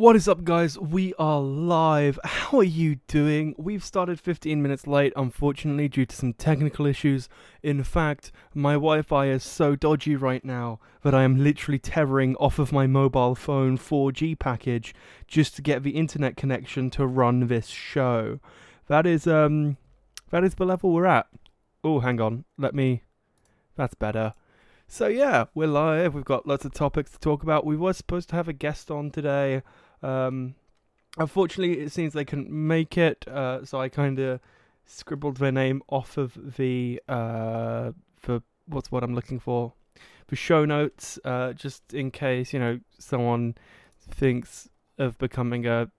What is up, guys? We are live. How are you doing? We've started 15 minutes late, unfortunately, due to some technical issues. In fact, my Wi Fi is so dodgy right now that I am literally tethering off of my mobile phone 4G package just to get the internet connection to run this show. That is, um, that is the level we're at. Oh, hang on. Let me. That's better. So, yeah, we're live. We've got lots of topics to talk about. We were supposed to have a guest on today. Um, unfortunately, it seems they couldn't make it, uh, so I kind of scribbled their name off of the uh, for what's what I'm looking for for show notes, uh, just in case you know someone thinks of becoming a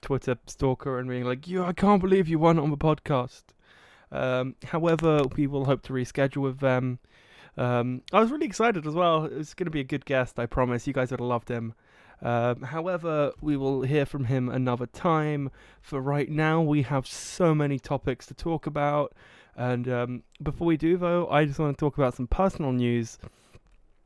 Twitter stalker and being like, "You, I can't believe you weren't on the podcast." Um, however, we will hope to reschedule with them. Um, I was really excited as well. It's going to be a good guest, I promise. You guys would have loved him. Um, however, we will hear from him another time. For right now, we have so many topics to talk about. And um, before we do, though, I just want to talk about some personal news.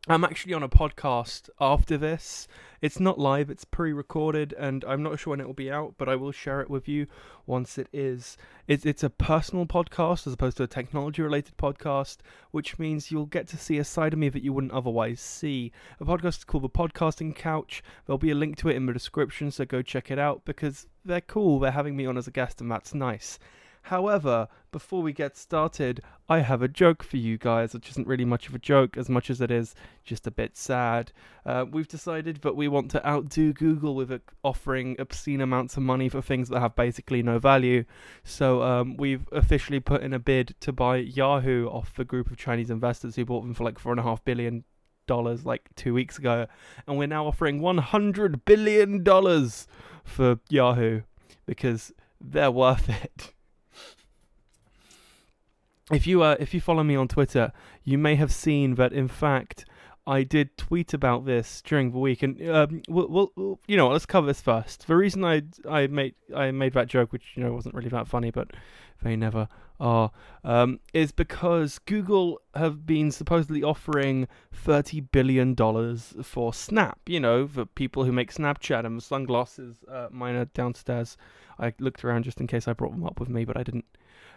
I'm actually on a podcast after this. It's not live, it's pre recorded, and I'm not sure when it will be out, but I will share it with you once it is. It's, it's a personal podcast as opposed to a technology related podcast, which means you'll get to see a side of me that you wouldn't otherwise see. A podcast is called The Podcasting Couch. There'll be a link to it in the description, so go check it out because they're cool. They're having me on as a guest, and that's nice. However, before we get started, I have a joke for you guys, which isn't really much of a joke as much as it is just a bit sad. Uh, we've decided that we want to outdo Google with offering obscene amounts of money for things that have basically no value. So um, we've officially put in a bid to buy Yahoo off the group of Chinese investors who bought them for like four and a half billion dollars like two weeks ago, and we're now offering one hundred billion dollars for Yahoo because they're worth it if you uh, if you follow me on Twitter, you may have seen that in fact I did tweet about this during the week, and um, we'll, we'll, you know let's cover this first. The reason I I made I made that joke, which you know wasn't really that funny, but they never are, um, is because Google have been supposedly offering thirty billion dollars for Snap. You know, for people who make Snapchat and sunglasses. Uh, mine are downstairs. I looked around just in case I brought them up with me, but I didn't.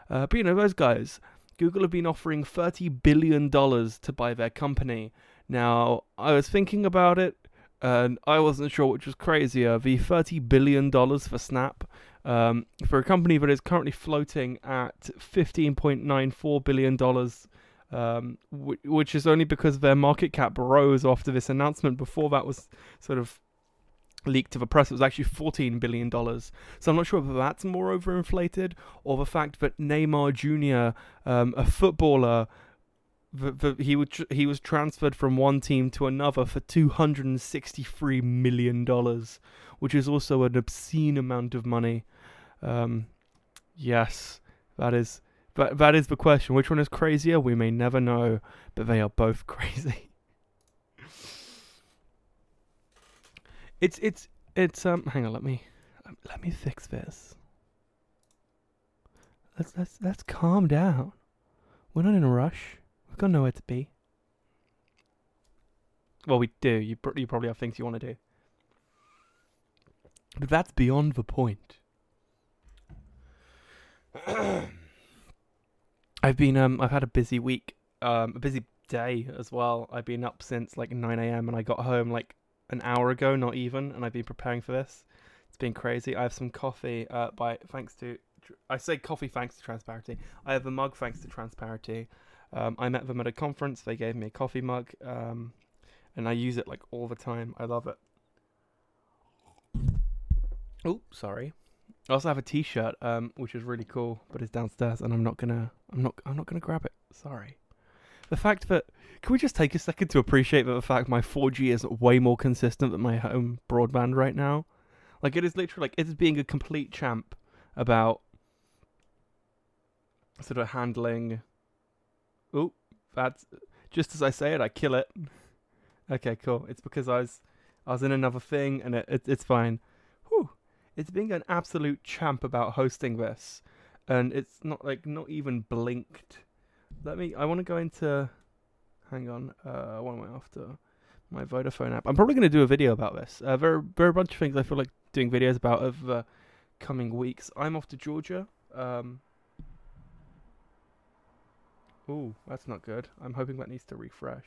Uh, but you know, those guys Google have been offering $30 billion to buy their company. Now, I was thinking about it, and I wasn't sure which was crazier the $30 billion for Snap, um, for a company that is currently floating at $15.94 billion. Um, which is only because their market cap rose after this announcement. Before that was sort of leaked to the press, it was actually $14 billion. So I'm not sure if that's more overinflated or the fact that Neymar Jr., um, a footballer, the, the, he, would he was transferred from one team to another for $263 million, which is also an obscene amount of money. Um, yes, that is. That, that is the question. Which one is crazier? We may never know, but they are both crazy. It's it's it's um. Hang on, let me let me fix this. Let's let's let's calm down. We're not in a rush. We've got nowhere to be. Well, we do. You pr- you probably have things you want to do, but that's beyond the point. I've been um I've had a busy week, um a busy day as well. I've been up since like 9 a.m. and I got home like an hour ago, not even, and I've been preparing for this. It's been crazy. I have some coffee uh, by thanks to I say coffee thanks to Transparency. I have a mug thanks to Transparency. Um, I met them at a conference. They gave me a coffee mug, um, and I use it like all the time. I love it. Oh, sorry. I also have a T-shirt, um, which is really cool, but it's downstairs, and I'm not gonna, I'm not, I'm not gonna grab it. Sorry the fact that can we just take a second to appreciate that the fact my 4G is way more consistent than my home broadband right now? Like it is literally like it is being a complete champ about sort of handling. Oh, that's just as I say it, I kill it. Okay, cool. It's because I was I was in another thing and it, it it's fine. Whew. It's being an absolute champ about hosting this, and it's not like not even blinked let me. I want to go into. Hang on. Uh, what am I after? my Vodafone app. I'm probably going to do a video about this. Uh, there, are, there are a bunch of things I feel like doing videos about over uh, coming weeks. I'm off to Georgia. Um, Ooh, that's not good. I'm hoping that needs to refresh.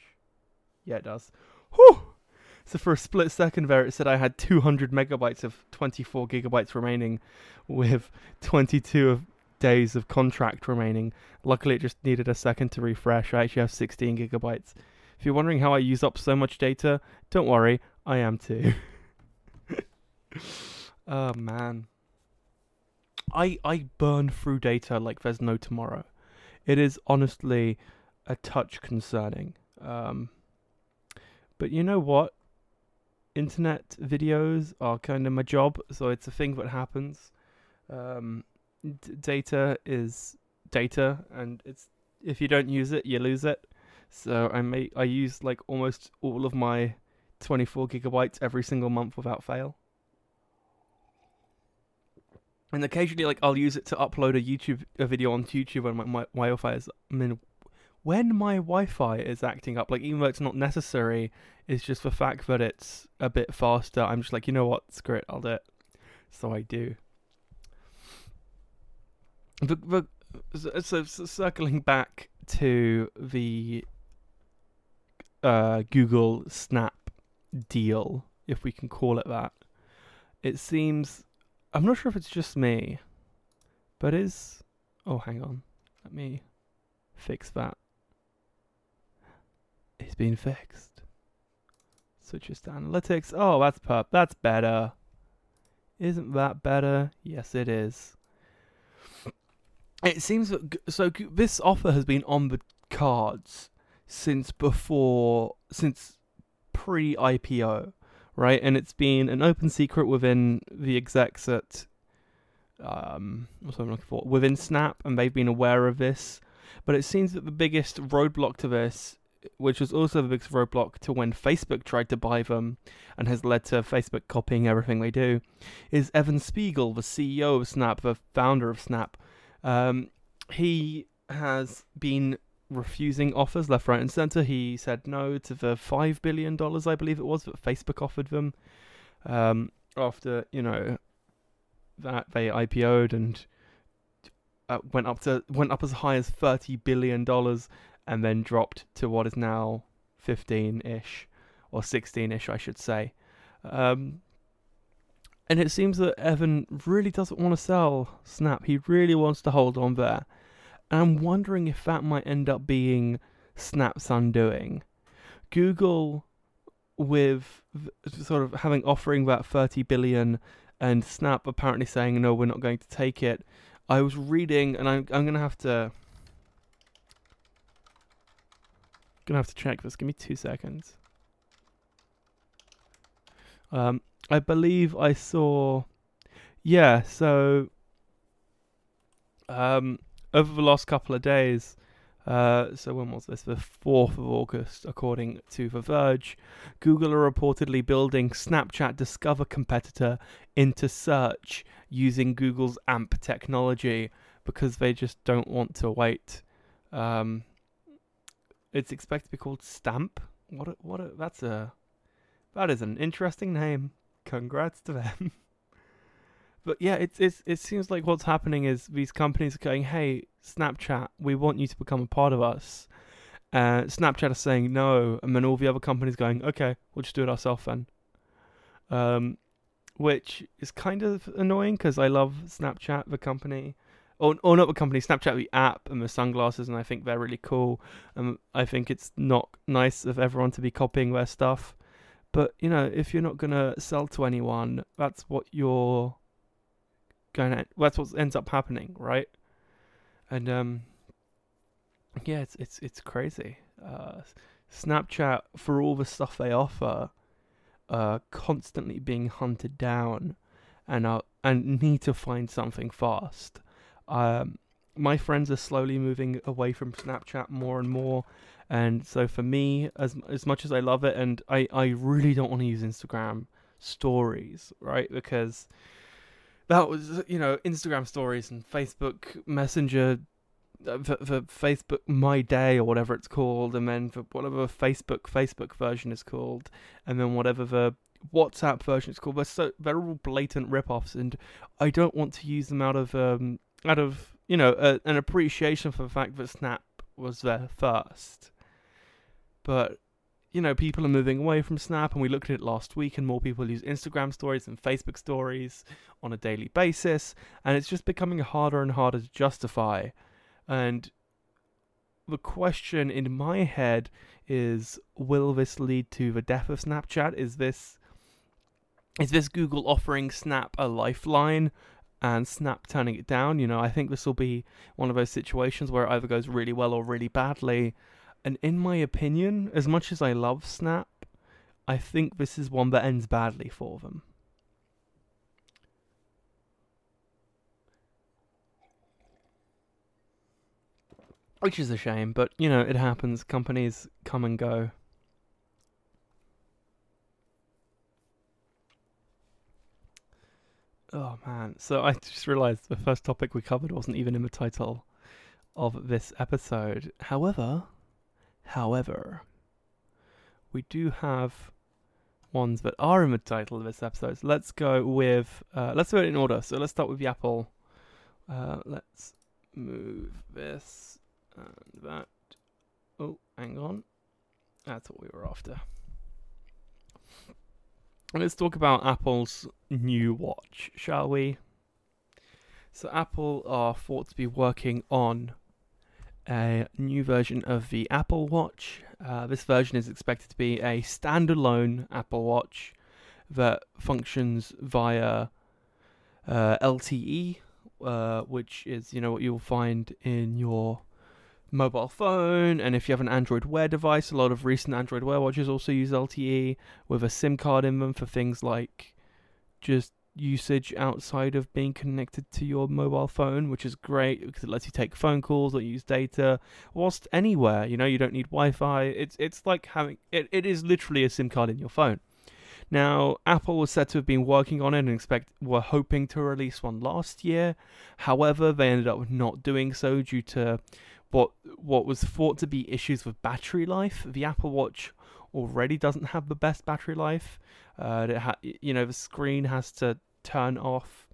Yeah, it does. Whew! So for a split second there, it said I had 200 megabytes of 24 gigabytes remaining, with 22 of days of contract remaining. Luckily, it just needed a second to refresh. I actually have 16 gigabytes. If you're wondering how I use up so much data, don't worry, I am too. oh man. I I burn through data like there's no tomorrow. It is honestly a touch concerning. Um, but you know what? Internet videos are kind of my job, so it's a thing that happens. Um, d- data is data, and it's if you don't use it, you lose it. So I may I use like almost all of my 24 gigabytes every single month without fail and occasionally like I'll use it to upload a YouTube a video on YouTube when my, my, my Wi-Fi is I mean when my Wi-Fi is acting up, like even though it's not necessary, it's just the fact that it's a bit faster. I'm just like, you know what, screw it, I'll do it. So I do. The, the, so, so circling back to the uh, Google Snap deal, if we can call it that, it seems I'm not sure if it's just me, but is oh hang on, let me fix that. It's been fixed. Switches to analytics. Oh, that's perp. That's better. Isn't that better? Yes, it is. It seems that so. This offer has been on the cards since before, since pre-IPO right? And it's been an open secret within the execs at um, what's I'm looking for within Snap, and they've been aware of this. But it seems that the biggest roadblock to this, which was also the biggest roadblock to when Facebook tried to buy them, and has led to Facebook copying everything they do, is Evan Spiegel, the CEO of Snap, the founder of Snap. Um, he has been refusing offers left, right, and center. He said no to the five billion dollars, I believe it was, that Facebook offered them. Um, after you know that they IPO'd and uh, went up to went up as high as thirty billion dollars, and then dropped to what is now fifteen ish or sixteen ish, I should say. Um, and it seems that Evan really doesn't want to sell Snap. He really wants to hold on there. And I'm wondering if that might end up being Snap's undoing. Google, with sort of having offering that 30 billion, and Snap apparently saying no, we're not going to take it. I was reading, and I'm I'm gonna have to gonna have to check this. Give me two seconds. Um, I believe I saw, yeah. So, um, over the last couple of days, uh, so when was this? The 4th of August, according to The Verge, Google are reportedly building Snapchat Discover competitor into search using Google's AMP technology because they just don't want to wait. Um, it's expected to be called Stamp. What? A, what? A, that's a. That is an interesting name. Congrats to them. But yeah, it's it's it seems like what's happening is these companies are going, "Hey, Snapchat, we want you to become a part of us." Uh, Snapchat is saying no, and then all the other companies going, "Okay, we'll just do it ourselves then." Um, which is kind of annoying because I love Snapchat, the company, or or not the company, Snapchat, the app, and the sunglasses, and I think they're really cool. Um, I think it's not nice of everyone to be copying their stuff, but you know, if you're not gonna sell to anyone, that's what you're going to, that's what ends up happening, right? And um, yeah, it's it's it's crazy. Uh, Snapchat for all the stuff they offer, uh, constantly being hunted down, and uh, and need to find something fast. Um, my friends are slowly moving away from Snapchat more and more, and so for me, as as much as I love it, and I I really don't want to use Instagram stories, right? Because that was you know Instagram stories and Facebook Messenger uh, for, for Facebook My Day or whatever it's called, and then for whatever Facebook Facebook version is called, and then whatever the WhatsApp version is called. They're so they're all blatant rip-offs, and I don't want to use them out of um out of you know a, an appreciation for the fact that Snap was there first. But you know, people are moving away from Snap, and we looked at it last week, and more people use Instagram stories and Facebook stories on a daily basis, and it's just becoming harder and harder to justify. And the question in my head is will this lead to the death of Snapchat? Is this is this Google offering Snap a lifeline and Snap turning it down? You know, I think this will be one of those situations where it either goes really well or really badly. And in my opinion, as much as I love Snap, I think this is one that ends badly for them. Which is a shame, but you know, it happens. Companies come and go. Oh man. So I just realized the first topic we covered wasn't even in the title of this episode. However, however, we do have ones that are in the title of this episode. So let's go with uh, let's do it in order. So let's start with the Apple. Uh, let's move this and that. Oh, hang on. That's what we were after. Let's talk about Apple's new watch, shall we? So, Apple are thought to be working on a new version of the Apple Watch. Uh, this version is expected to be a standalone Apple Watch that functions via uh, LTE, uh, which is you know what you'll find in your mobile phone, and if you have an Android Wear device, a lot of recent Android Wear watches also use LTE with a SIM card in them for things like just usage outside of being connected to your mobile phone, which is great because it lets you take phone calls or use data whilst anywhere. You know, you don't need Wi-Fi. It's it's like having it, it is literally a SIM card in your phone. Now, Apple was said to have been working on it and expect were hoping to release one last year. However, they ended up not doing so due to what what was thought to be issues with battery life. The Apple Watch already doesn't have the best battery life. Uh, it ha- you know the screen has to turn off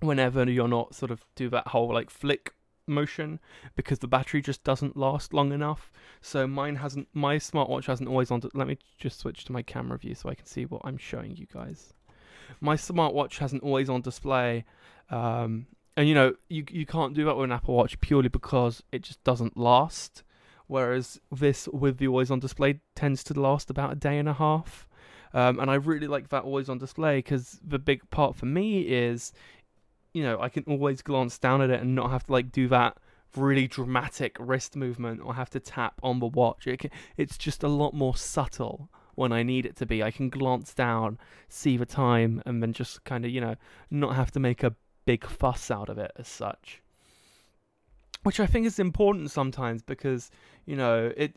whenever you're not sort of do that whole like flick motion because the battery just doesn't last long enough. So mine hasn't my smartwatch hasn't always on. let me just switch to my camera view so I can see what I'm showing you guys. My smartwatch hasn't always on display. Um, and you know you you can't do that with an Apple Watch purely because it just doesn't last. Whereas this with the always on display tends to last about a day and a half. Um, and I really like that always on display because the big part for me is, you know, I can always glance down at it and not have to like do that really dramatic wrist movement or have to tap on the watch. It can, it's just a lot more subtle when I need it to be. I can glance down, see the time, and then just kind of, you know, not have to make a big fuss out of it as such. Which I think is important sometimes because, you know, it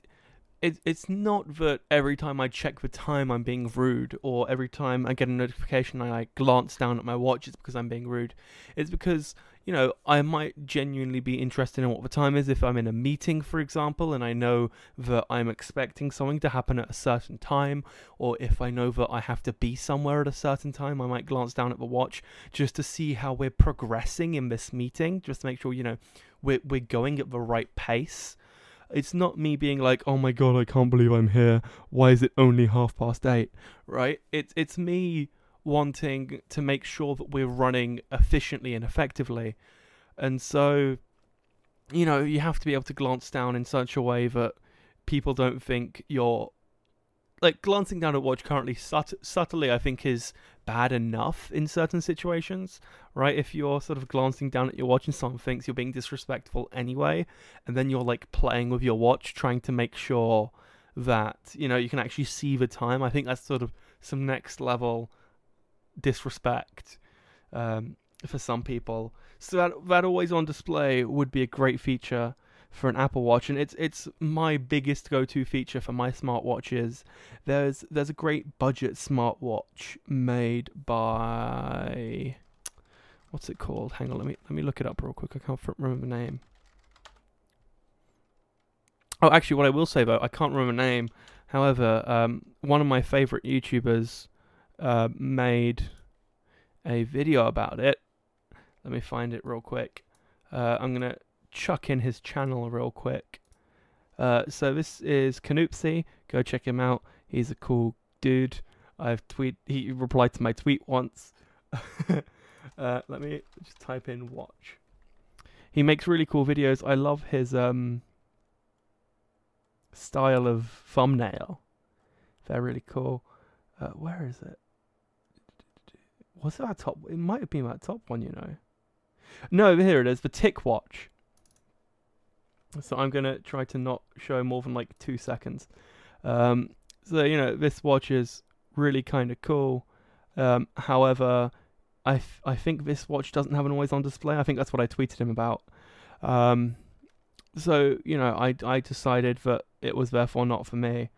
it, it's not that every time I check the time I'm being rude, or every time I get a notification I like glance down at my watch, it's because I'm being rude. It's because you know I might genuinely be interested in what the time is if I'm in a meeting, for example, and I know that I'm expecting something to happen at a certain time, or if I know that I have to be somewhere at a certain time, I might glance down at the watch just to see how we're progressing in this meeting, just to make sure you know we're we're going at the right pace it's not me being like, "Oh my god, I can't believe I'm here. Why is it only half past 8?" Right? It's it's me wanting to make sure that we're running efficiently and effectively. And so you know, you have to be able to glance down in such a way that people don't think you're like glancing down at watch currently sut- subtly I think is bad enough in certain situations, right? If you're sort of glancing down at your watch and someone thinks you're being disrespectful anyway, and then you're like playing with your watch trying to make sure that, you know, you can actually see the time. I think that's sort of some next level disrespect um, for some people. So that that always on display would be a great feature for an Apple Watch, and it's it's my biggest go-to feature for my smartwatches. There's there's a great budget smartwatch made by what's it called? Hang on, let me let me look it up real quick. I can't remember the name. Oh, actually, what I will say though, I can't remember the name. However, um, one of my favorite YouTubers uh, made a video about it. Let me find it real quick. Uh, I'm gonna chuck in his channel real quick. Uh, so this is Canoopsy. Go check him out. He's a cool dude. I've tweet. He replied to my tweet once. uh, let me just type in watch. He makes really cool videos. I love his um style of thumbnail. They're really cool. Uh, where is it? Was it our top? It might have been our top one, you know. No, here it is. The TicWatch. So I'm gonna try to not show more than like two seconds. Um, so you know this watch is really kind of cool. Um, however, I I think this watch doesn't have an always on display. I think that's what I tweeted him about. Um, so you know I I decided that it was therefore not for me.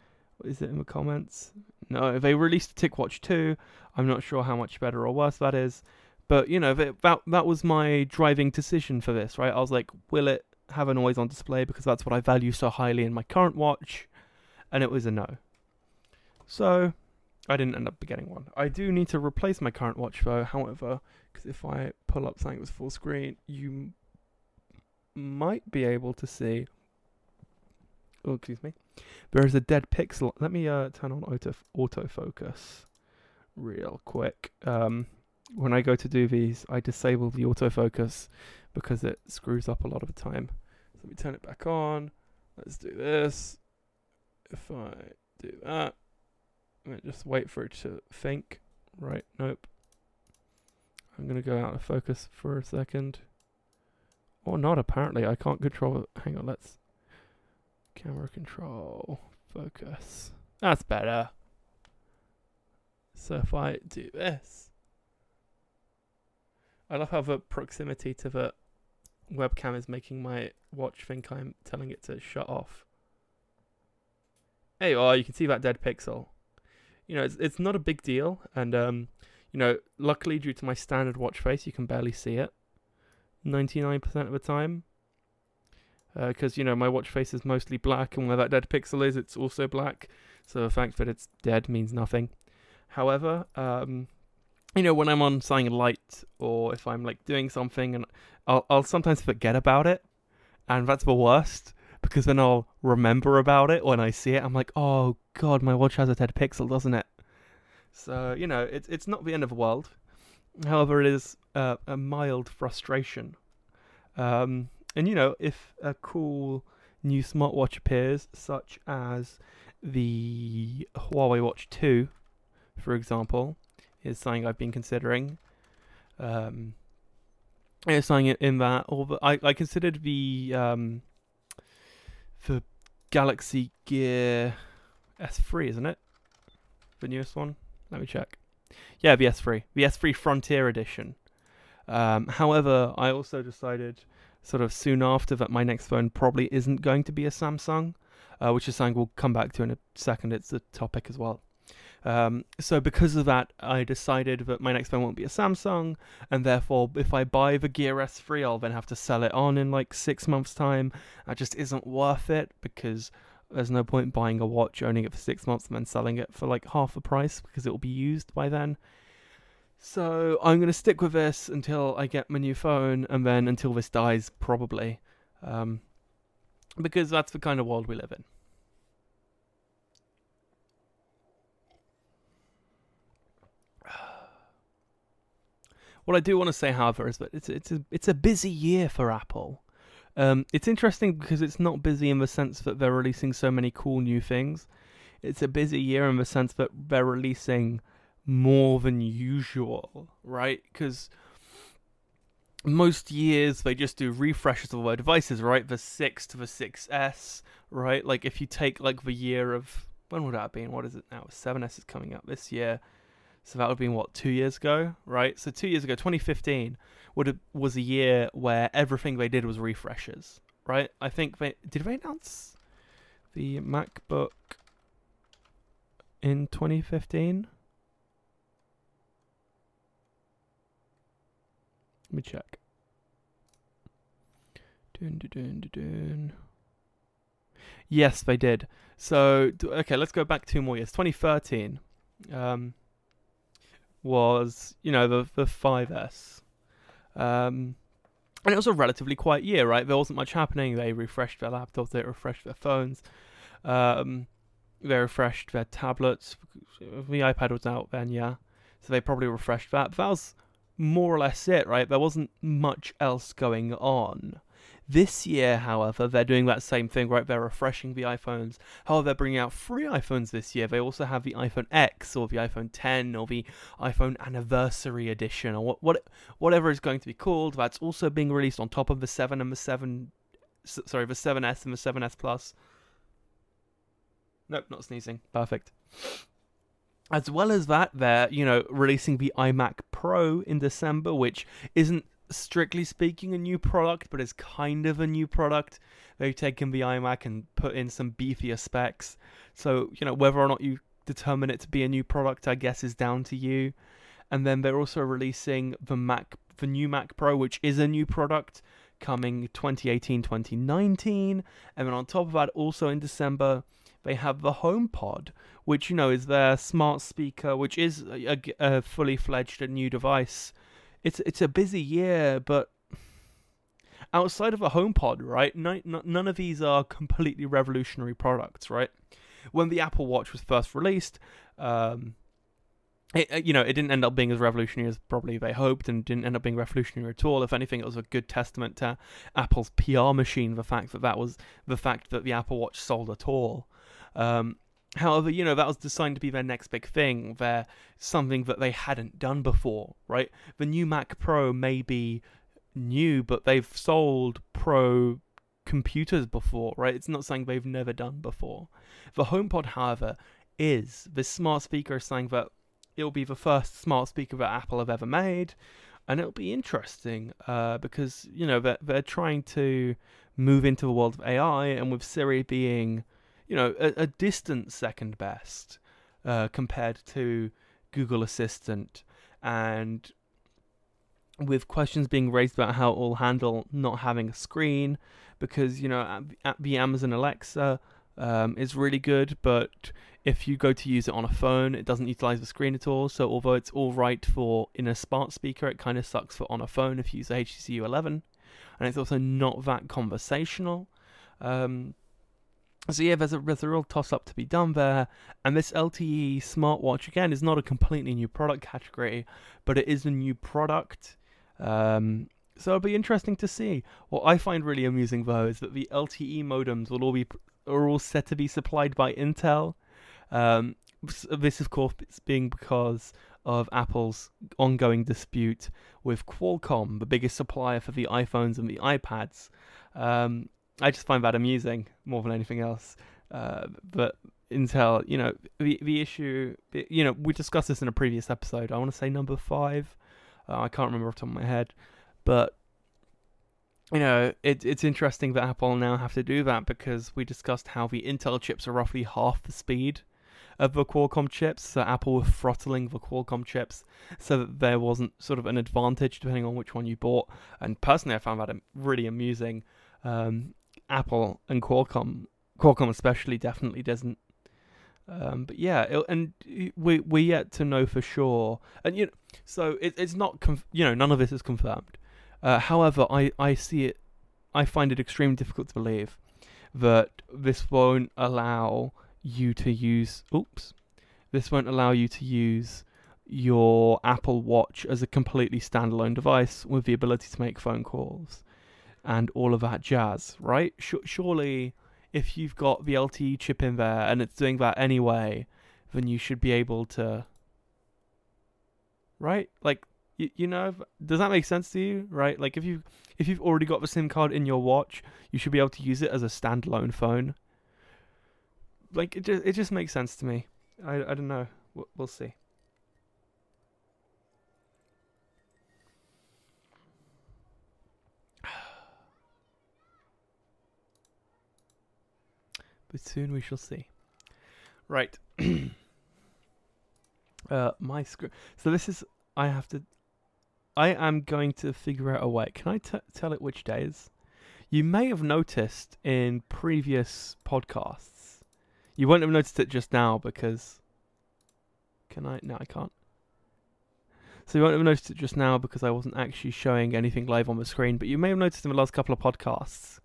Is it in the comments? No, they released TicWatch 2. I'm not sure how much better or worse that is. But, you know, that, that was my driving decision for this, right? I was like, will it have a noise on display because that's what I value so highly in my current watch, and it was a no. So I didn't end up getting one. I do need to replace my current watch though, however, because if I pull up something with full screen, you might be able to see. Oh, excuse me. There is a dead pixel. Let me uh, turn on auto autofocus real quick. Um, when I go to do these, I disable the autofocus because it screws up a lot of the time. So let me turn it back on. Let's do this. If I do that, just wait for it to think. Right, nope. I'm going to go out of focus for a second. Or not, apparently. I can't control it. Hang on, let's... Camera control. Focus. That's better. So if I do this... I love how the proximity to the webcam is making my watch think I'm telling it to shut off. Hey, are. You can see that dead pixel. You know, it's it's not a big deal, and um, you know, luckily due to my standard watch face, you can barely see it. Ninety nine percent of the time, because uh, you know my watch face is mostly black, and where that dead pixel is, it's also black. So the fact that it's dead means nothing. However, um, you know, when I'm on something light or if I'm like doing something and I'll I'll sometimes forget about it. And that's the worst because then I'll remember about it when I see it. I'm like, "Oh god, my watch has a dead pixel, doesn't it?" So, you know, it's it's not the end of the world. However, it is uh, a mild frustration. Um, and you know, if a cool new smartwatch appears, such as the Huawei Watch 2, for example, is something I've been considering. Um, it's something in that, or I I considered the um, the Galaxy Gear S3, isn't it? The newest one. Let me check. Yeah, the S3, the S3 Frontier Edition. Um, however, I also decided sort of soon after that my next phone probably isn't going to be a Samsung, uh, which is something we'll come back to in a second. It's a topic as well. Um, so because of that, I decided that my next phone won't be a Samsung, and therefore, if I buy the Gear S3, I'll then have to sell it on in like six months' time. That just isn't worth it because there's no point buying a watch, owning it for six months, and then selling it for like half the price because it will be used by then. So I'm gonna stick with this until I get my new phone, and then until this dies, probably, um, because that's the kind of world we live in. What I do want to say, however, is that it's it's a it's a busy year for Apple. Um, it's interesting because it's not busy in the sense that they're releasing so many cool new things. It's a busy year in the sense that they're releasing more than usual, right? Because most years they just do refreshes of their devices, right? The 6 to the 6S, right? Like if you take like the year of when would that have been? What is it now? 7S is coming up this year. So that would have been what two years ago, right? So two years ago, 2015, would have, was a year where everything they did was refreshes, right? I think they did they announce the MacBook in 2015. Let me check. Dun, dun, dun, dun. Yes, they did. So okay, let's go back two more years. 2013 um, was you know the the 5S, um, and it was a relatively quiet year, right? There wasn't much happening. They refreshed their laptops, they refreshed their phones, um, they refreshed their tablets. The iPad was out then, yeah, so they probably refreshed that. That was more or less it, right? There wasn't much else going on. This year, however, they're doing that same thing, right? They're refreshing the iPhones. However, they're bringing out free iPhones this year. They also have the iPhone X or the iPhone 10 or the iPhone Anniversary Edition or what, what whatever is going to be called. That's also being released on top of the 7 and the 7 sorry, the 7S and the 7S Plus. Nope, not sneezing. Perfect. As well as that, they're, you know, releasing the iMac Pro in December, which isn't strictly speaking a new product, but it's kind of a new product. They've taken the iMac and put in some beefier specs. So, you know, whether or not you determine it to be a new product, I guess, is down to you. And then they're also releasing the Mac, the new Mac Pro, which is a new product coming 2018 2019. And then on top of that, also in December, they have the HomePod, which, you know, is their smart speaker, which is a, a, fully fledged new device it's it's a busy year, but outside of a HomePod, right? none of these are completely revolutionary products, right? When the Apple Watch was first released, um, it, you know, it didn't end up being as revolutionary as probably they hoped, and didn't end up being revolutionary at all. If anything, it was a good testament to Apple's PR machine. The fact that that was the fact that the Apple Watch sold at all. Um, However, you know, that was designed to be their next big thing. They're something that they hadn't done before, right? The new Mac Pro may be new, but they've sold Pro computers before, right? It's not something they've never done before. The HomePod, however, is this smart speaker is saying that it'll be the first smart speaker that Apple have ever made, and it'll be interesting uh, because you know they're they're trying to move into the world of AI, and with Siri being you know, a, a distant second best uh, compared to Google Assistant, and with questions being raised about how it will handle not having a screen, because you know, the Amazon Alexa um, is really good, but if you go to use it on a phone, it doesn't utilize the screen at all. So although it's all right for in a smart speaker, it kind of sucks for on a phone if you use a HTC U11, and it's also not that conversational. Um, so yeah, there's a there's a real toss up to be done there, and this LTE smartwatch again is not a completely new product category, but it is a new product. Um, so it'll be interesting to see. What I find really amusing though is that the LTE modems will all be are all set to be supplied by Intel. Um, this of course is being because of Apple's ongoing dispute with Qualcomm, the biggest supplier for the iPhones and the iPads. Um, I just find that amusing more than anything else. Uh, but Intel, you know, the the issue, you know, we discussed this in a previous episode. I want to say number five. Uh, I can't remember off the top of my head, but you know, it, it's interesting that Apple now have to do that because we discussed how the Intel chips are roughly half the speed of the Qualcomm chips. So Apple were throttling the Qualcomm chips so that there wasn't sort of an advantage depending on which one you bought. And personally, I found that really amusing. Um, Apple and Qualcomm, Qualcomm especially, definitely doesn't. Um, but yeah, it, and we we yet to know for sure, and you know, so it, it's not conf- you know none of this is confirmed. Uh, however, I I see it, I find it extremely difficult to believe that this won't allow you to use. Oops, this won't allow you to use your Apple Watch as a completely standalone device with the ability to make phone calls and all of that jazz, right? Surely, if you've got the LTE chip in there and it's doing that anyway, then you should be able to, right? Like, you, you know, does that make sense to you, right? Like, if you if you've already got the SIM card in your watch, you should be able to use it as a standalone phone. Like, it just it just makes sense to me. I I don't know. We'll, we'll see. But soon we shall see. Right. uh, my script. So this is. I have to. I am going to figure out a way. Can I tell it which days? you may have noticed in previous podcasts. You won't have noticed it just now because. Can I? No, I can't. So you won't have noticed it just now because I wasn't actually showing anything live on the screen, but you may have noticed in the last couple of podcasts,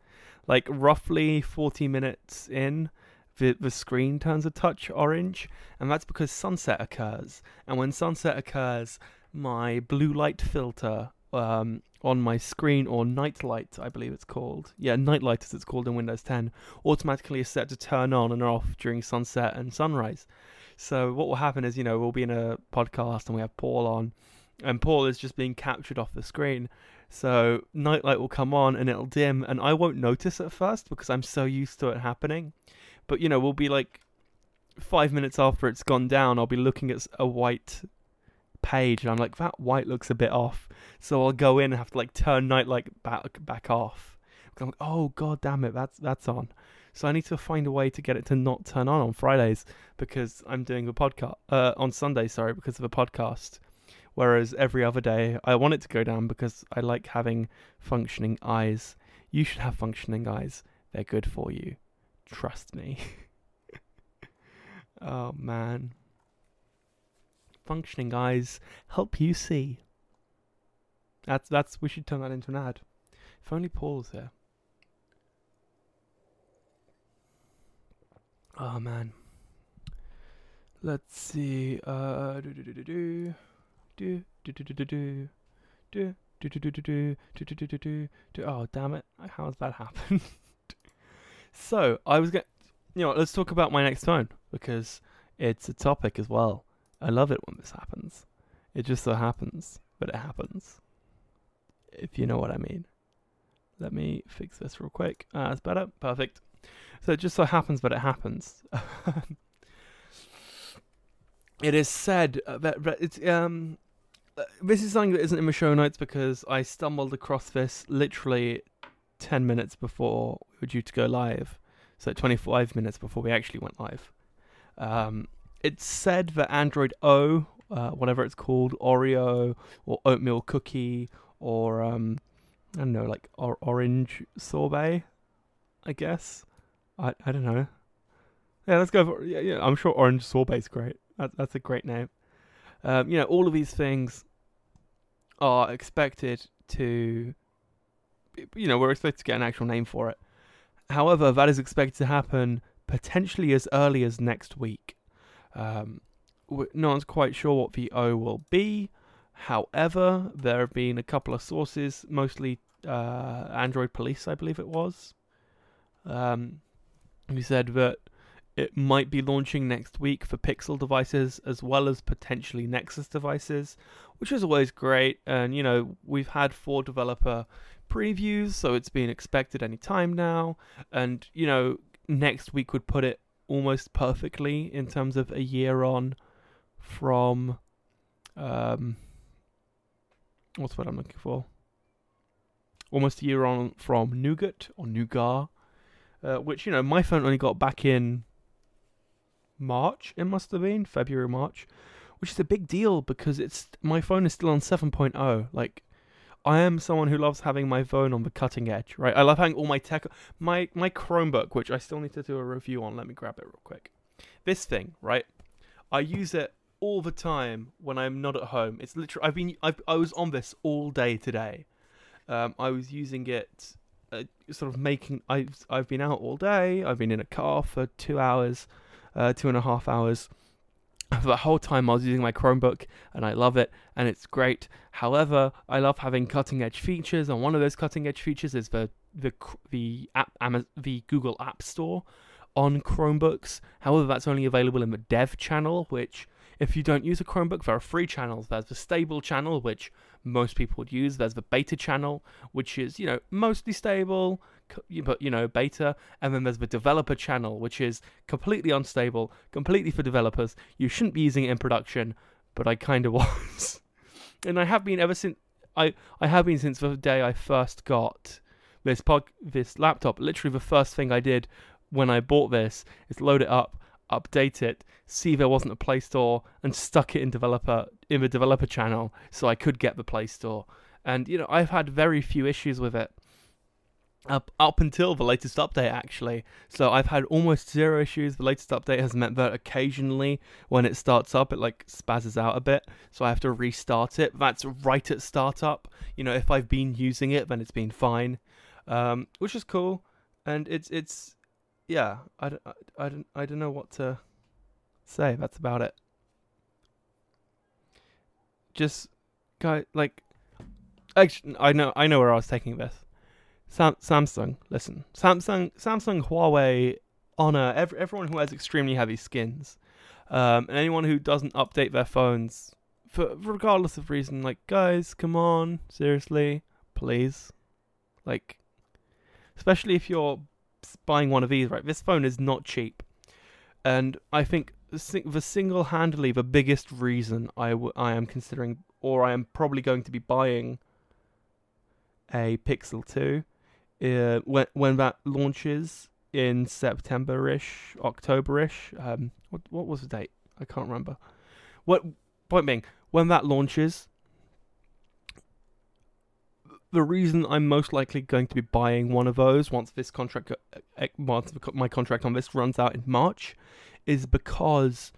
like roughly 40 minutes in, the, the screen turns a touch orange, and that's because sunset occurs. And when sunset occurs, my blue light filter um, on my screen, or night light, I believe it's called. Yeah, night light as it's called in Windows 10, automatically is set to turn on and off during sunset and sunrise. So what will happen is, you know, we'll be in a podcast and we have Paul on, and Paul is just being captured off the screen. So nightlight will come on and it'll dim, and I won't notice at first because I'm so used to it happening. But you know, we'll be like five minutes after it's gone down, I'll be looking at a white page, and I'm like, that white looks a bit off. So I'll go in and have to like turn nightlight back back off. I'm like, oh god damn it, that's that's on. So I need to find a way to get it to not turn on on Fridays because I'm doing a podcast uh, on Sunday. Sorry, because of a podcast. Whereas every other day, I want it to go down because I like having functioning eyes. You should have functioning eyes. They're good for you. Trust me. oh man. Functioning eyes help you see. That's that's we should turn that into an ad. If only Paul's here. Oh man. Let's see. Uh, do do do do do do do do do do do do do do do do do do do. Oh damn it! How How's that happen? so I was going. You know, let's talk about my next phone because it's a topic as well. I love it when this happens. It just so happens, but it happens. If you know what I mean. Let me fix this real quick. Ah, that's better. Perfect. So it just so happens, but it happens. it is said that, that it's um this is something that isn't in the show notes because I stumbled across this literally 10 minutes before we were due to go live. So 25 minutes before we actually went live. Um, it's said that Android O, uh, whatever it's called, Oreo or oatmeal cookie or um, I don't know, like or- orange sorbet, I guess. I I don't know. Yeah, let's go for yeah. yeah I'm sure orange sorbet's great. That, that's a great name. Um, you know, all of these things are expected to, you know, we're expected to get an actual name for it. However, that is expected to happen potentially as early as next week. Um, no one's quite sure what the O will be. However, there have been a couple of sources, mostly uh, Android Police, I believe it was, um, who said that it might be launching next week for Pixel devices as well as potentially Nexus devices, which is always great. And, you know, we've had four developer previews, so it's being expected any time now. And, you know, next week would put it almost perfectly in terms of a year on from. Um, what's what I'm looking for? Almost a year on from Nougat or Nougat. Uh, which you know my phone only got back in March, it must have been February, March, which is a big deal because it's my phone is still on 7.0. Like, I am someone who loves having my phone on the cutting edge, right? I love having all my tech, my my Chromebook, which I still need to do a review on. Let me grab it real quick. This thing, right? I use it all the time when I'm not at home. It's literally I've been I've, I was on this all day today. Um, I was using it, uh, sort of making. I've I've been out all day. I've been in a car for two hours uh, two and a half hours. The whole time, I was using my Chromebook, and I love it, and it's great. However, I love having cutting edge features, and one of those cutting edge features is the the the app the Google App Store on Chromebooks. However, that's only available in the Dev channel, which if you don't use a Chromebook, there are free channels. There's the stable channel, which most people would use. There's the beta channel, which is, you know, mostly stable, but, you know, beta. And then there's the developer channel, which is completely unstable, completely for developers. You shouldn't be using it in production, but I kind of was. and I have been ever since. I, I have been since the day I first got this pod, this laptop. Literally, the first thing I did when I bought this is load it up, update it, see there wasn't a Play Store, and stuck it in developer in the developer channel so I could get the Play Store. And you know, I've had very few issues with it. Up up until the latest update actually. So I've had almost zero issues. The latest update has meant that occasionally when it starts up it like spazzes out a bit. So I have to restart it. That's right at startup. You know, if I've been using it then it's been fine. Um, which is cool. And it's it's yeah, I, I, I, don't, I don't know what to say. That's about it. Just guy like actually I know I know where I was taking this Sam- Samsung, listen, Samsung, Samsung, Huawei, Honor, every, everyone who has extremely heavy skins, um, and anyone who doesn't update their phones, for regardless of reason, like guys, come on, seriously, please, like, especially if you're buying one of these, right? This phone is not cheap, and I think the single-handedly the biggest reason I, w- I am considering, or I am probably going to be buying a Pixel 2 uh, when when that launches in September-ish, October-ish. Um, what what was the date? I can't remember. What point being, when that launches, the reason I'm most likely going to be buying one of those once this contract, uh, uh, once my contract on this runs out in March, is because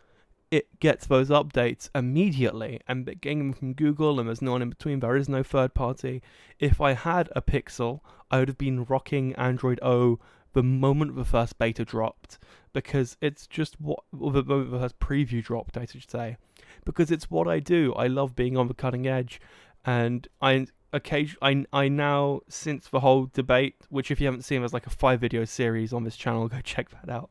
it gets those updates immediately and getting them from Google and there's no one in between. There is no third party. If I had a Pixel, I would have been rocking Android O the moment the first beta dropped because it's just what the moment the first preview dropped, I should say, because it's what I do. I love being on the cutting edge, and I occasion I I now since the whole debate, which if you haven't seen, there's like a five video series on this channel. Go check that out.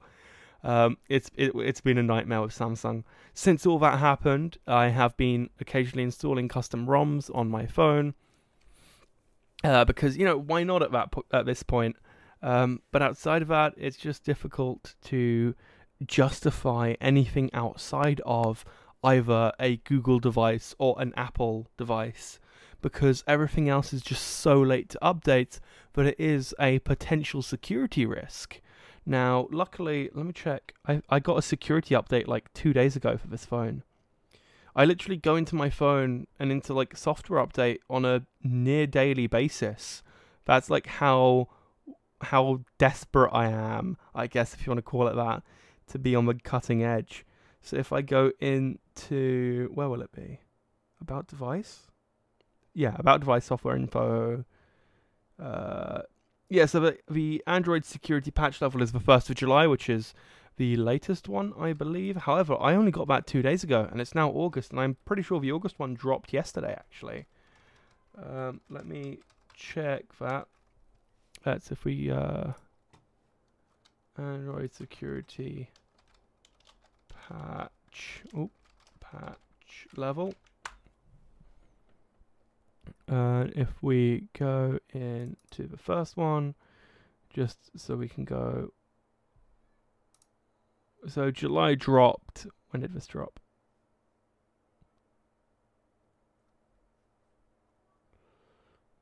Um, it's it, it's been a nightmare with Samsung. Since all that happened, I have been occasionally installing custom ROMs on my phone uh, because you know why not at that po- at this point. Um, but outside of that, it's just difficult to justify anything outside of either a Google device or an Apple device because everything else is just so late to update that it is a potential security risk. Now, luckily, let me check. I, I got a security update like two days ago for this phone. I literally go into my phone and into like software update on a near daily basis. That's like how how desperate I am, I guess if you want to call it that, to be on the cutting edge. So if I go into where will it be? About device? Yeah, about device software info. Uh yeah, so the, the Android security patch level is the 1st of July, which is the latest one, I believe. However, I only got that two days ago, and it's now August, and I'm pretty sure the August one dropped yesterday, actually. Um, let me check that. Let's if we uh, Android security patch. Oh, patch level. Uh, if we go into the first one, just so we can go. So July dropped. When did this drop?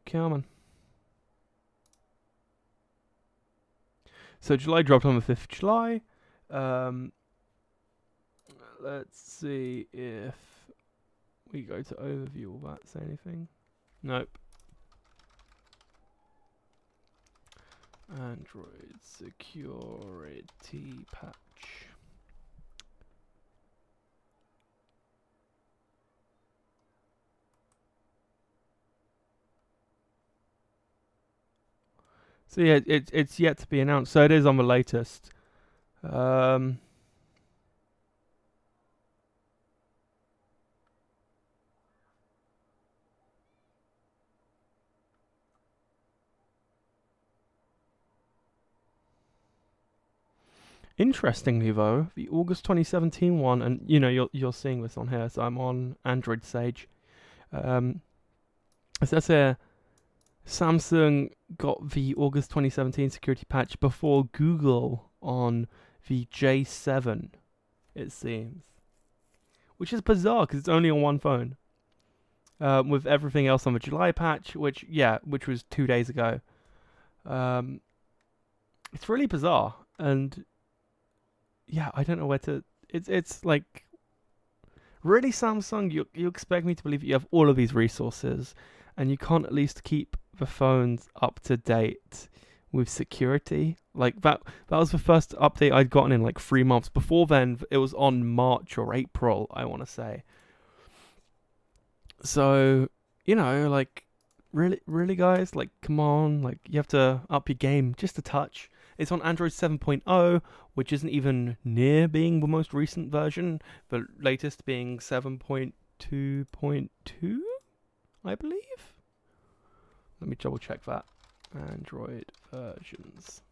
Come on. So July dropped on the 5th of July. Um, let's see if we go to overview. Will that say anything? Nope. Android security patch. So yeah, it, it's yet to be announced. So it is on the latest. Um, Interestingly, though, the August 2017 one, and you know you're you're seeing this on here, so I'm on Android Sage. Um, it says here, Samsung got the August 2017 security patch before Google on the J7. It seems, which is bizarre because it's only on one phone. Um, with everything else on the July patch, which yeah, which was two days ago. Um, it's really bizarre, and yeah, I don't know where to. It's it's like really Samsung. You you expect me to believe you have all of these resources, and you can't at least keep the phones up to date with security. Like that that was the first update I'd gotten in like 3 months. Before then it was on March or April, I want to say. So, you know, like really really guys, like come on, like you have to up your game just a touch. It's on Android 7.0, which isn't even near being the most recent version, the latest being 7.2.2, I believe. Let me double check that. Android versions.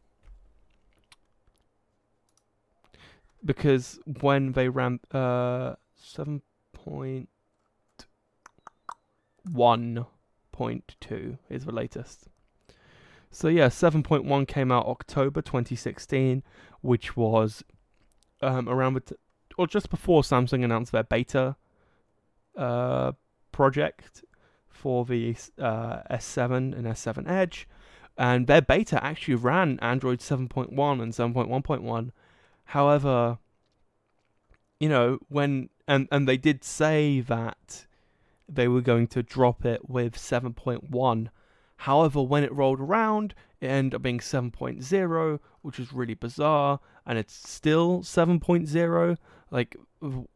Because when they ran uh 7.1.2 is the latest. So yeah, 7.1 came out October 2016, which was um, around the or just before Samsung announced their beta uh, project for the uh, S7 and S7 Edge, and their beta actually ran Android 7.1 and 7.1.1. However, you know when and and they did say that they were going to drop it with 7.1 However, when it rolled around, it ended up being 7.0, which is really bizarre, and it's still 7.0. Like,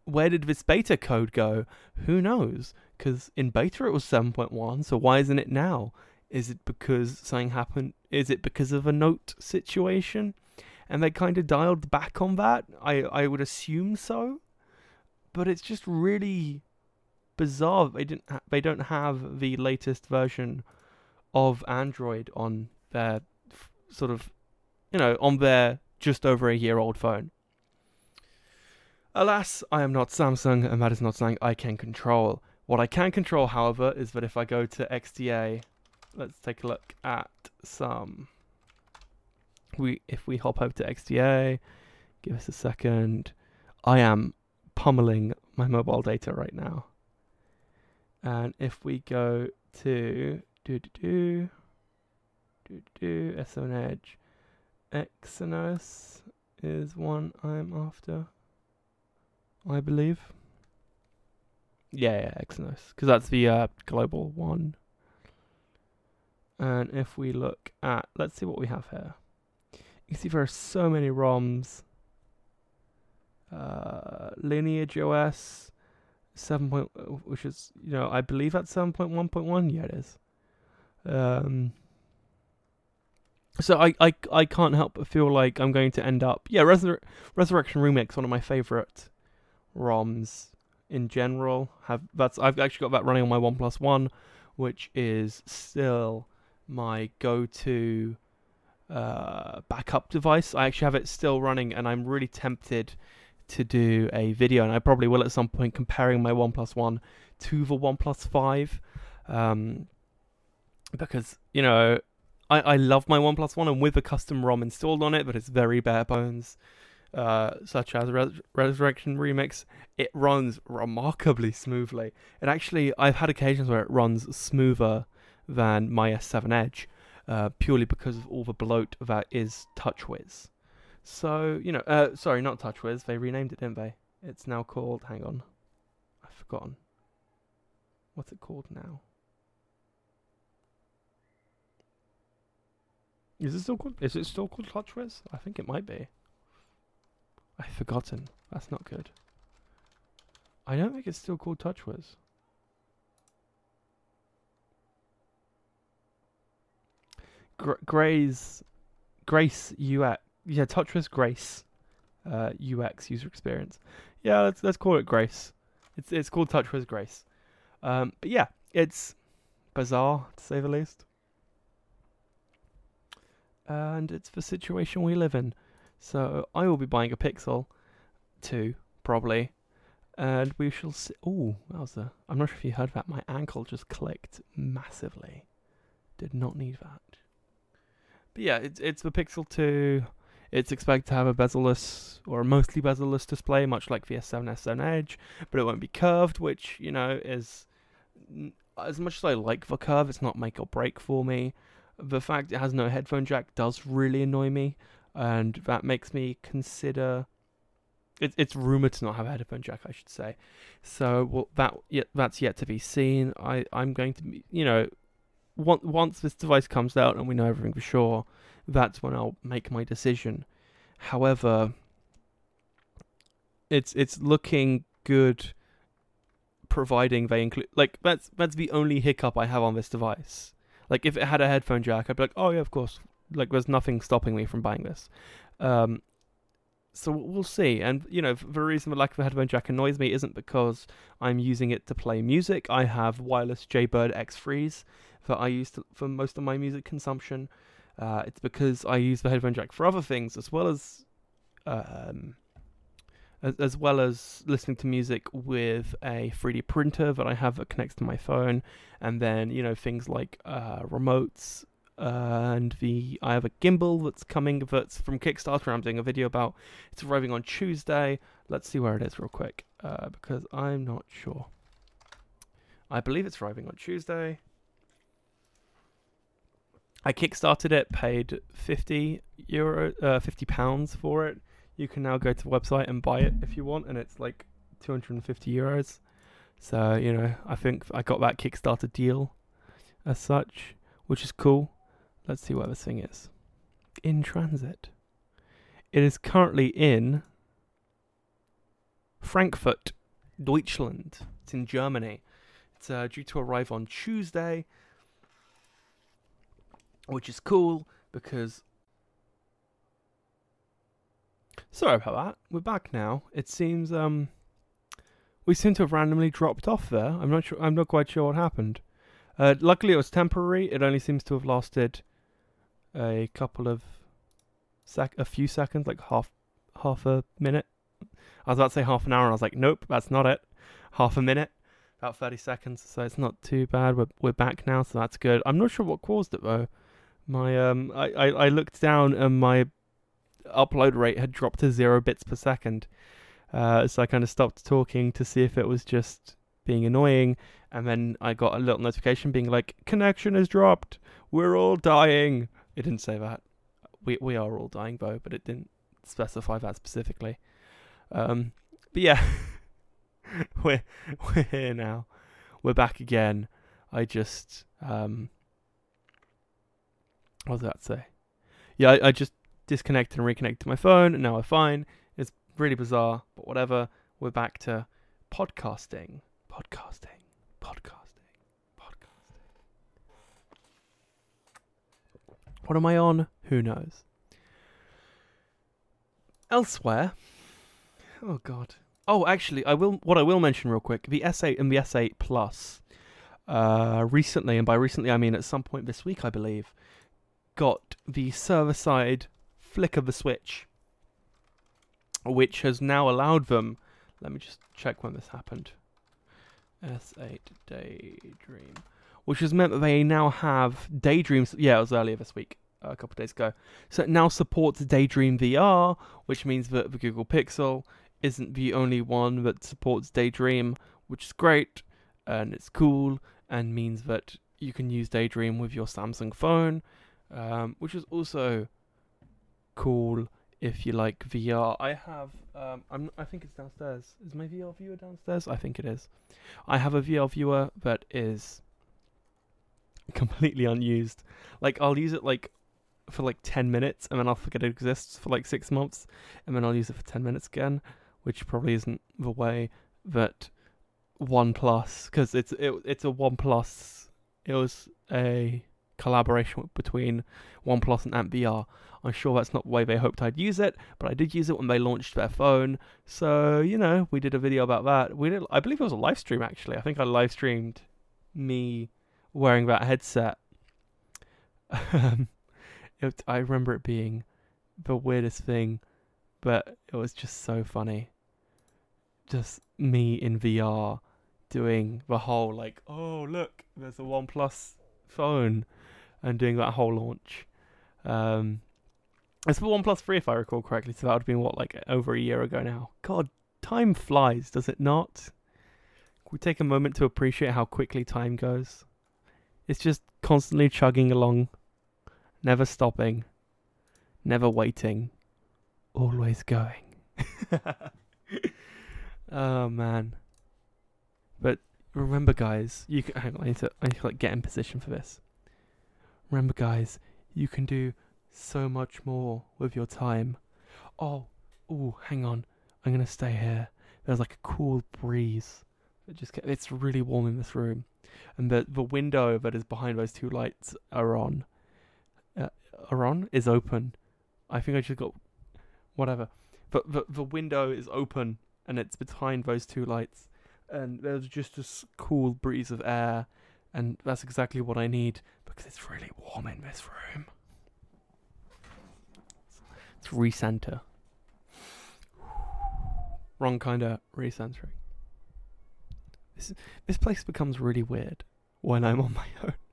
where did this beta code go? Who knows? Because in beta it was 7.1, so why isn't it now? Is it because something happened? Is it because of a note situation? And they kind of dialed back on that? I, I would assume so. But it's just really bizarre. They didn't. Ha- they don't have the latest version of Android on their f- sort of, you know, on their just over a year old phone. Alas, I am not Samsung, and that is not something I can control. What I can control, however, is that if I go to XDA, let's take a look at some. We if we hop over to XDA, give us a second. I am pummeling my mobile data right now. And if we go to do do do do do S7 Edge. Exynos is one I'm after. I believe. Yeah, yeah, Exynos, because that's the uh, global one. And if we look at, let's see what we have here. You can see there are so many ROMs. Uh, Lineage OS, seven point, which is you know I believe that's seven point one point one. Yeah, it is. Um, so I, I I can't help but feel like I'm going to end up yeah Resur- Resurrection Remix one of my favorite ROMs in general. Have that's I've actually got that running on my OnePlus One which is still my go-to uh, backup device. I actually have it still running and I'm really tempted to do a video and I probably will at some point comparing my OnePlus One to the OnePlus Five. Um, because you know I, I love my OnePlus One and with a custom ROM installed on it, but it's very bare bones. Uh, such as Res- Resurrection Remix, it runs remarkably smoothly. And actually, I've had occasions where it runs smoother than my S7 Edge, uh, purely because of all the bloat that is TouchWiz. So you know, uh, sorry, not TouchWiz. They renamed it, didn't they? It's now called. Hang on, I've forgotten. What's it called now? Is it still called? Is it still called TouchWiz? I think it might be. I've forgotten. That's not good. I don't think it's still called TouchWiz. Gra- Gray's Grace UX. Yeah, TouchWiz Grace uh, UX user experience. Yeah, let's let's call it Grace. It's it's called TouchWiz Grace. Um, but yeah, it's bizarre to say the least and it's the situation we live in. So I will be buying a Pixel 2, probably, and we shall see. Oh, that was a. I'm not sure if you heard that. My ankle just clicked massively. Did not need that. But yeah, it's it's the Pixel 2. It's expected to have a bezel-less or a mostly bezel-less display, much like the S7, S7 Edge, but it won't be curved, which you know is as much as I like the curve, it's not make or break for me the fact it has no headphone jack does really annoy me, and that makes me consider. It, it's rumored to not have a headphone jack, I should say. So well, that yet that's yet to be seen. I I'm going to you know, once once this device comes out and we know everything for sure, that's when I'll make my decision. However, it's it's looking good providing they include like that's that's the only hiccup I have on this device. Like if it had a headphone jack, I'd be like, oh yeah, of course. Like there's nothing stopping me from buying this. Um, so we'll see. And you know, the reason the lack of a headphone jack annoys me isn't because I'm using it to play music. I have wireless Jaybird X3s that I use to, for most of my music consumption. Uh, it's because I use the headphone jack for other things as well as, um, as, well as listening to music with a 3D printer that I have that connects to my phone, and then you know things like uh, remotes and the I have a gimbal that's coming that's from Kickstarter. I'm doing a video about. It's arriving on Tuesday. Let's see where it is real quick uh, because I'm not sure. I believe it's arriving on Tuesday. I kickstarted it, paid fifty euro, uh, fifty pounds for it. You can now go to the website and buy it if you want, and it's like two hundred and fifty euros. So you know, I think I got that Kickstarter deal as such, which is cool. Let's see where this thing is. In transit. It is currently in Frankfurt, Deutschland. It's in Germany. It's uh, due to arrive on Tuesday which is cool because. Sorry about that. We're back now. It seems um, we seem to have randomly dropped off there. I'm not sure. I'm not quite sure what happened. Uh, luckily, it was temporary. It only seems to have lasted a couple of sec, a few seconds, like half, half a minute. I was about to say half an hour, and I was like, nope, that's not it. Half a minute, about thirty seconds. So it's not too bad. We're we're back now, so that's good. I'm not sure what caused it though. My um, I, I, I looked down and my upload rate had dropped to zero bits per second. Uh, so I kind of stopped talking to see if it was just being annoying, and then I got a little notification being like, "Connection has dropped. We're all dying." It didn't say that. We we are all dying though, but it didn't specify that specifically. Um, but yeah, we're we're here now. We're back again. I just um what does that say? Yeah, I, I just disconnected and reconnected my phone, and now we're fine. It's really bizarre, but whatever. We're back to podcasting, podcasting, podcasting, podcasting. What am I on? Who knows? Elsewhere, oh god. Oh, actually, I will. What I will mention real quick: the S8 and the S8 Plus. Uh, recently, and by recently I mean at some point this week, I believe, got the server side flick of the switch, which has now allowed them. Let me just check when this happened. S8 Daydream, which has meant that they now have Daydreams. Yeah, it was earlier this week, a couple of days ago. So it now supports Daydream VR, which means that the Google Pixel isn't the only one that supports Daydream, which is great and it's cool and means that you can use Daydream with your Samsung phone um, which is also cool if you like VR. I have, um, I'm, I think it's downstairs. Is my VR viewer downstairs? I think it is. I have a VR viewer that is completely unused. Like I'll use it like for like 10 minutes and then I'll forget it exists for like 6 months and then I'll use it for 10 minutes again, which probably isn't the way that OnePlus cuz it's it, it's a OnePlus it was a collaboration between OnePlus and Amp VR. I'm sure that's not the way they hoped I'd use it, but I did use it when they launched their phone. So you know, we did a video about that. We did, I believe it was a live stream actually. I think I live streamed me wearing that headset. Um, it, I remember it being the weirdest thing, but it was just so funny. Just me in VR doing the whole like, oh look, there's a OnePlus phone and doing that whole launch. Um, it's for OnePlus 3, if I recall correctly, so that would have been, what, like over a year ago now. God, time flies, does it not? Can we take a moment to appreciate how quickly time goes? It's just constantly chugging along, never stopping, never waiting, always going. oh man. But remember guys, you can hang on, I need to I need to like get in position for this. Remember, guys, you can do so much more with your time. Oh, oh, hang on. I'm gonna stay here. There's like a cool breeze. It just get, it's really warm in this room, and the the window that is behind those two lights are on. Uh, are on is open. I think I just got whatever. But the the window is open and it's behind those two lights, and there's just this cool breeze of air, and that's exactly what I need because it's really warm in this room. It's recenter. Wrong kind of recentering. This this place becomes really weird when I'm on my own.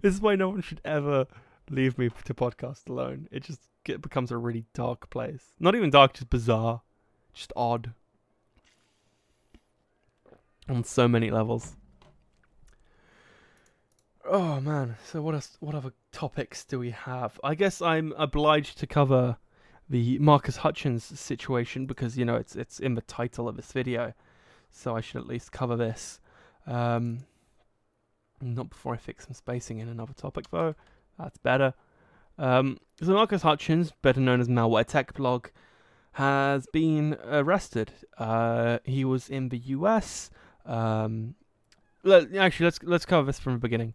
This is why no one should ever leave me to podcast alone. It just get, becomes a really dark place. Not even dark, just bizarre, just odd on so many levels. Oh man, so what else, what other topics do we have? I guess I'm obliged to cover the Marcus Hutchins situation because you know it's it's in the title of this video, so I should at least cover this. Um, not before I fix some spacing in another topic though. That's better. Um, so Marcus Hutchins, better known as Malware Tech Blog, has been arrested. Uh, he was in the U.S. Um, let, actually, let's let's cover this from the beginning.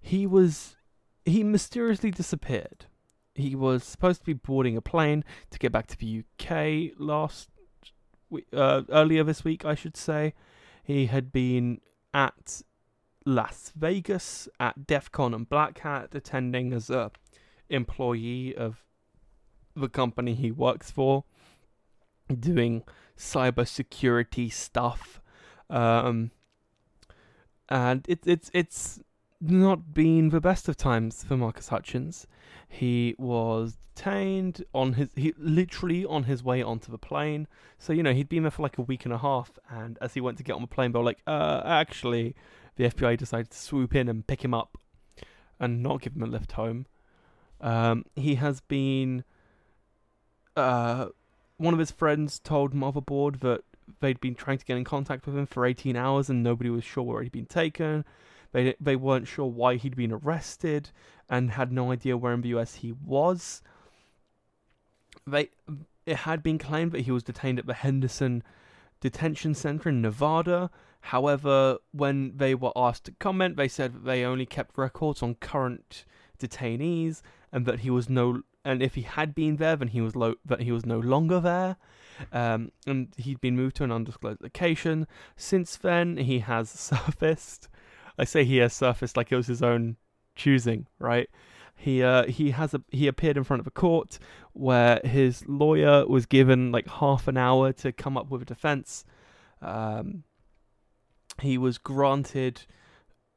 He was he mysteriously disappeared. He was supposed to be boarding a plane to get back to the UK last uh, earlier this week, I should say. He had been at Las Vegas at DEF CON and Black Hat attending as a employee of the company he works for, doing cybersecurity stuff. Um, and it, it's it's not been the best of times for Marcus Hutchins. He was detained on his he literally on his way onto the plane. So you know he'd been there for like a week and a half, and as he went to get on the plane, they were like, "Uh, actually, the FBI decided to swoop in and pick him up, and not give him a lift home." Um, he has been. Uh, one of his friends told Motherboard that they'd been trying to get in contact with him for 18 hours and nobody was sure where he'd been taken. They they weren't sure why he'd been arrested and had no idea where in the US he was. They it had been claimed that he was detained at the Henderson Detention Center in Nevada. However, when they were asked to comment, they said that they only kept records on current detainees and that he was no and if he had been there, then he was lo- that he was no longer there, um, and he'd been moved to an undisclosed location. Since then, he has surfaced. I say he has surfaced like it was his own choosing, right? He uh, he has a he appeared in front of a court where his lawyer was given like half an hour to come up with a defense. Um, he was granted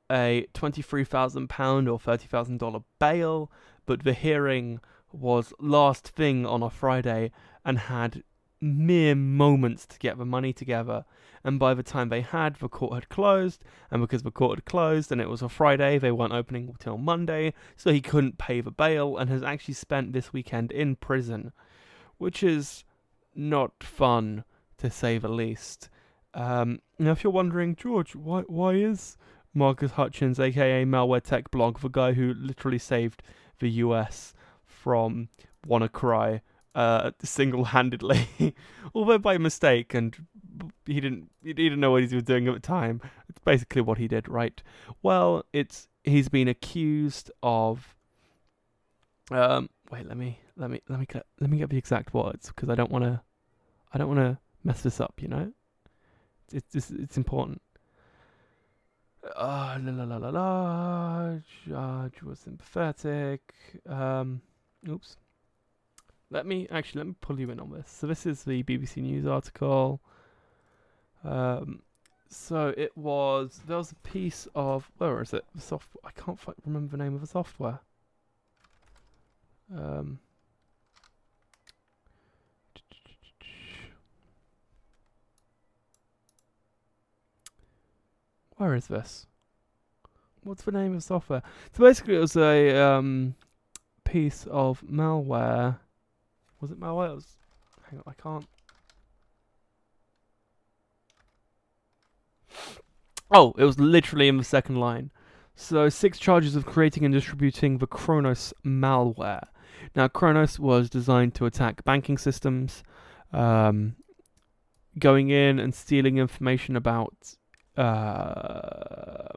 a twenty-three thousand pound or thirty thousand dollar bail, but the hearing was last thing on a Friday and had mere moments to get the money together. And by the time they had, the court had closed. And because the court had closed and it was a Friday, they weren't opening until Monday. So he couldn't pay the bail and has actually spent this weekend in prison, which is not fun to say the least. Um, now, if you're wondering, George, why why is Marcus Hutchins, aka Malware Tech Blog, the guy who literally saved the US from WannaCry uh, single-handedly, although by mistake, and he didn't he didn't know what he was doing at the time. It's basically what he did, right? Well, it's he's been accused of. Um, wait, let me let me let me get let me get the exact words because I don't want to, I don't want to mess this up. You know, it's it's it's important. Uh, la la la la la. Judge was sympathetic. Um, Oops. Let me actually let me pull you in on this. So this is the BBC News article. Um, so it was there was a piece of where is it? The soft I can't remember the name of the software. Um. Where is this? What's the name of the software? So basically, it was a um, piece of malware. Was it malware? It hang on, I can't. Oh, it was literally in the second line. So, six charges of creating and distributing the Kronos malware. Now, Kronos was designed to attack banking systems, um, going in and stealing information about uh,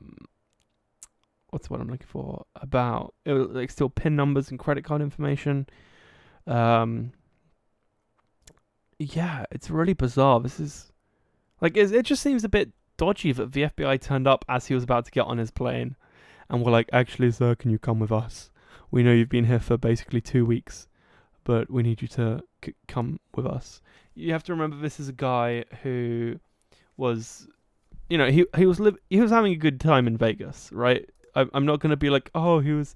what's what I'm looking for about it was like steal pin numbers and credit card information. Um, yeah, it's really bizarre. This is like it, it just seems a bit dodgy that the FBI turned up as he was about to get on his plane, and were like, "Actually, sir, can you come with us? We know you've been here for basically two weeks, but we need you to c- come with us." You have to remember this is a guy who was, you know, he he was li- he was having a good time in Vegas, right? I, I'm not gonna be like, "Oh, he was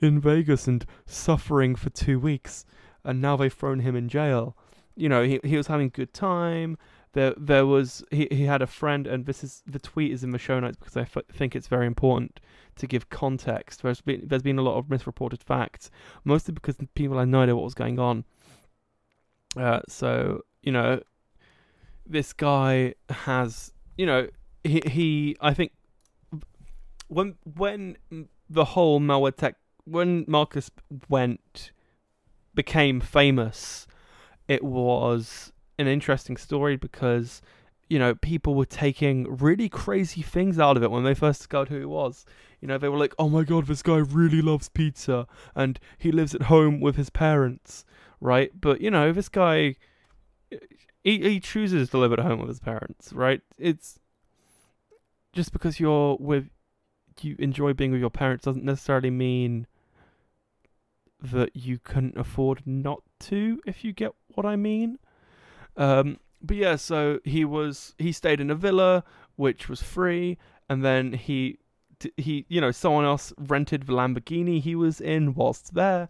in Vegas and suffering for two weeks, and now they've thrown him in jail." You know, he he was having a good time. There there was he, he had a friend and this is the tweet is in the show notes because I f- think it's very important to give context. There's been there's been a lot of misreported facts mostly because people had no idea what was going on. Uh, so you know this guy has you know he he I think when when the whole malware tech when Marcus went became famous it was an interesting story because you know people were taking really crazy things out of it when they first discovered who he was. You know, they were like, "Oh my god, this guy really loves pizza and he lives at home with his parents." Right? But you know, this guy he he chooses to live at home with his parents, right? It's just because you're with you enjoy being with your parents doesn't necessarily mean that you couldn't afford not to if you get what I mean. Um, but yeah, so he was he stayed in a villa which was free, and then he he you know someone else rented the Lamborghini he was in whilst there.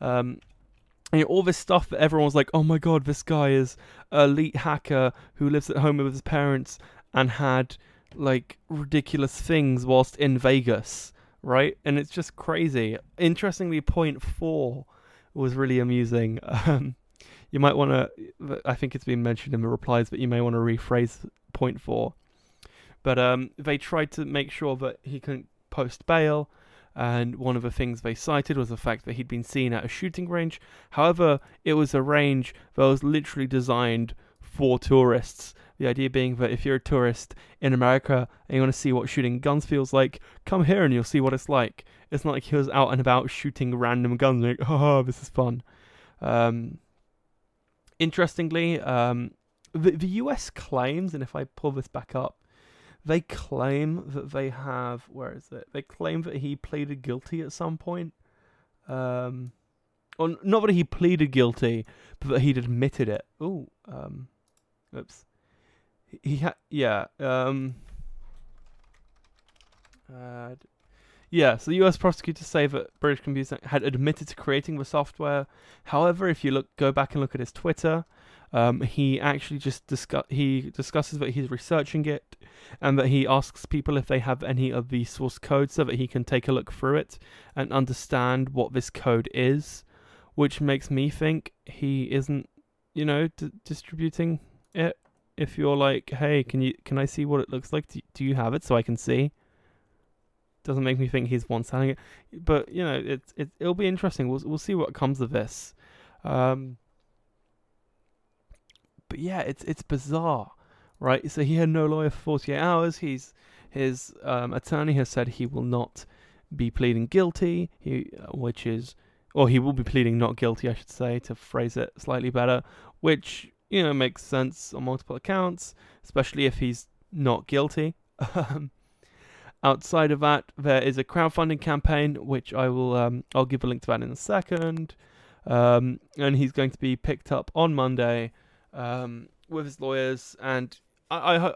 Um, and all this stuff that everyone was like, oh my god, this guy is elite hacker who lives at home with his parents and had like ridiculous things whilst in Vegas, right? And it's just crazy. Interestingly, point four was really amusing. Um, you might want to. I think it's been mentioned in the replies, but you may want to rephrase point four. But um, they tried to make sure that he couldn't post bail, and one of the things they cited was the fact that he'd been seen at a shooting range. However, it was a range that was literally designed for tourists. The idea being that if you're a tourist in America and you want to see what shooting guns feels like, come here and you'll see what it's like. It's not like he was out and about shooting random guns, like, oh, this is fun. Um, interestingly, um, the, the US claims, and if I pull this back up, they claim that they have. Where is it? They claim that he pleaded guilty at some point. Um, or not that he pleaded guilty, but that he'd admitted it. Oh, um, oops. He had, yeah. Um, uh, yeah, so the US prosecutors say that British Computer had admitted to creating the software. However, if you look, go back and look at his Twitter, um, he actually just discuss he discusses that he's researching it, and that he asks people if they have any of the source code so that he can take a look through it and understand what this code is, which makes me think he isn't, you know, d- distributing it. If you're like, hey, can you can I see what it looks like? Do, do you have it so I can see? doesn't make me think he's one selling it. But you know, it's it, it'll be interesting. We'll we'll see what comes of this. Um, but yeah, it's it's bizarre, right? So he had no lawyer for 48 hours. He's his um, attorney has said he will not be pleading guilty. He uh, which is or he will be pleading not guilty, I should say, to phrase it slightly better, which you know makes sense on multiple accounts, especially if he's not guilty. Um, Outside of that, there is a crowdfunding campaign, which I will um, I'll give a link to that in a second. Um, and he's going to be picked up on Monday um, with his lawyers, and I, I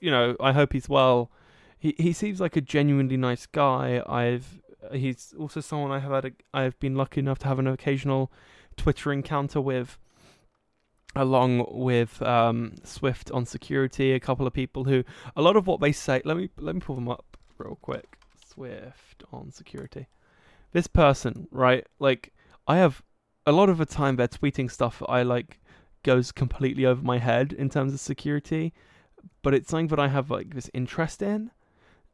you know I hope he's well. He he seems like a genuinely nice guy. I've he's also someone I have had a, I have been lucky enough to have an occasional Twitter encounter with along with um, Swift on security, a couple of people who a lot of what they say. Let me let me pull them up real quick. Swift on security. This person, right? Like, I have a lot of the time they're tweeting stuff I like goes completely over my head in terms of security, but it's something that I have like this interest in,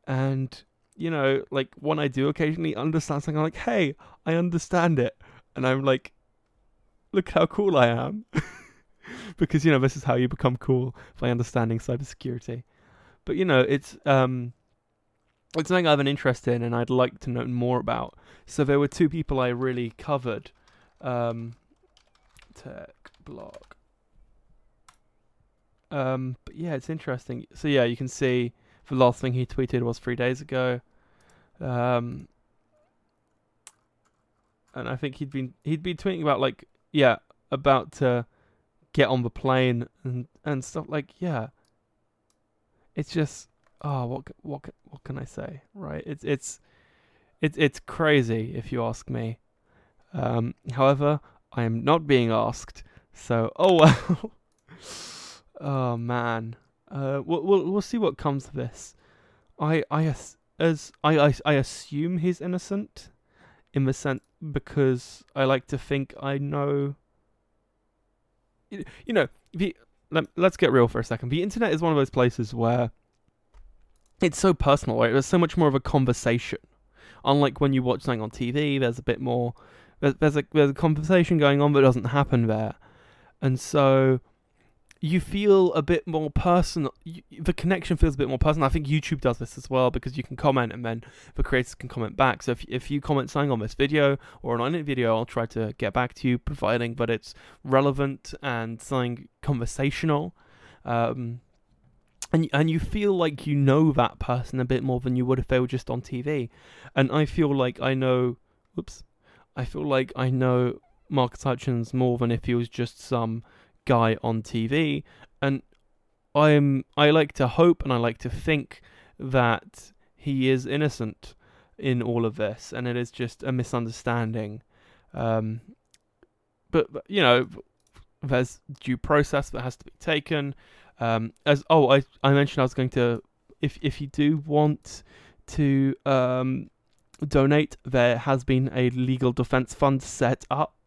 and you know, like when I do occasionally understand something, I'm like, hey, I understand it. and I'm like, look how cool I am. because you know this is how you become cool by understanding cybersecurity. But you know, it's um, it's something I have an interest in, and I'd like to know more about. So there were two people I really covered. Um, tech blog. Um, but yeah, it's interesting. So yeah, you can see the last thing he tweeted was three days ago. Um, and I think he'd been he'd been tweeting about like yeah about to get on the plane and and stuff like yeah. It's just oh what what what can I say right? It's it's it's it's crazy if you ask me. Um, however, I am not being asked, so oh well. oh man, uh, we'll, we'll we'll see what comes of this. I I as I I, I assume he's innocent, in the sense because I like to think I know. You know, the let, let's get real for a second. The internet is one of those places where it's so personal, right? There's so much more of a conversation. Unlike when you watch something on TV, there's a bit more. There's, there's a there's a conversation going on that doesn't happen there, and so you feel a bit more personal. The connection feels a bit more personal. I think YouTube does this as well because you can comment and then the creators can comment back. So if, if you comment something on this video or on any video, I'll try to get back to you, providing that it's relevant and something conversational. Um, and and you feel like you know that person a bit more than you would if they were just on TV. And I feel like I know, whoops, I feel like I know Marcus Hutchins more than if he was just some guy on TV, and I'm I like to hope and I like to think that he is innocent in all of this, and it is just a misunderstanding. Um, but, you know, there's due process that has to be taken. Um, as oh, I I mentioned I was going to if if you do want to um, donate, there has been a legal defense fund set up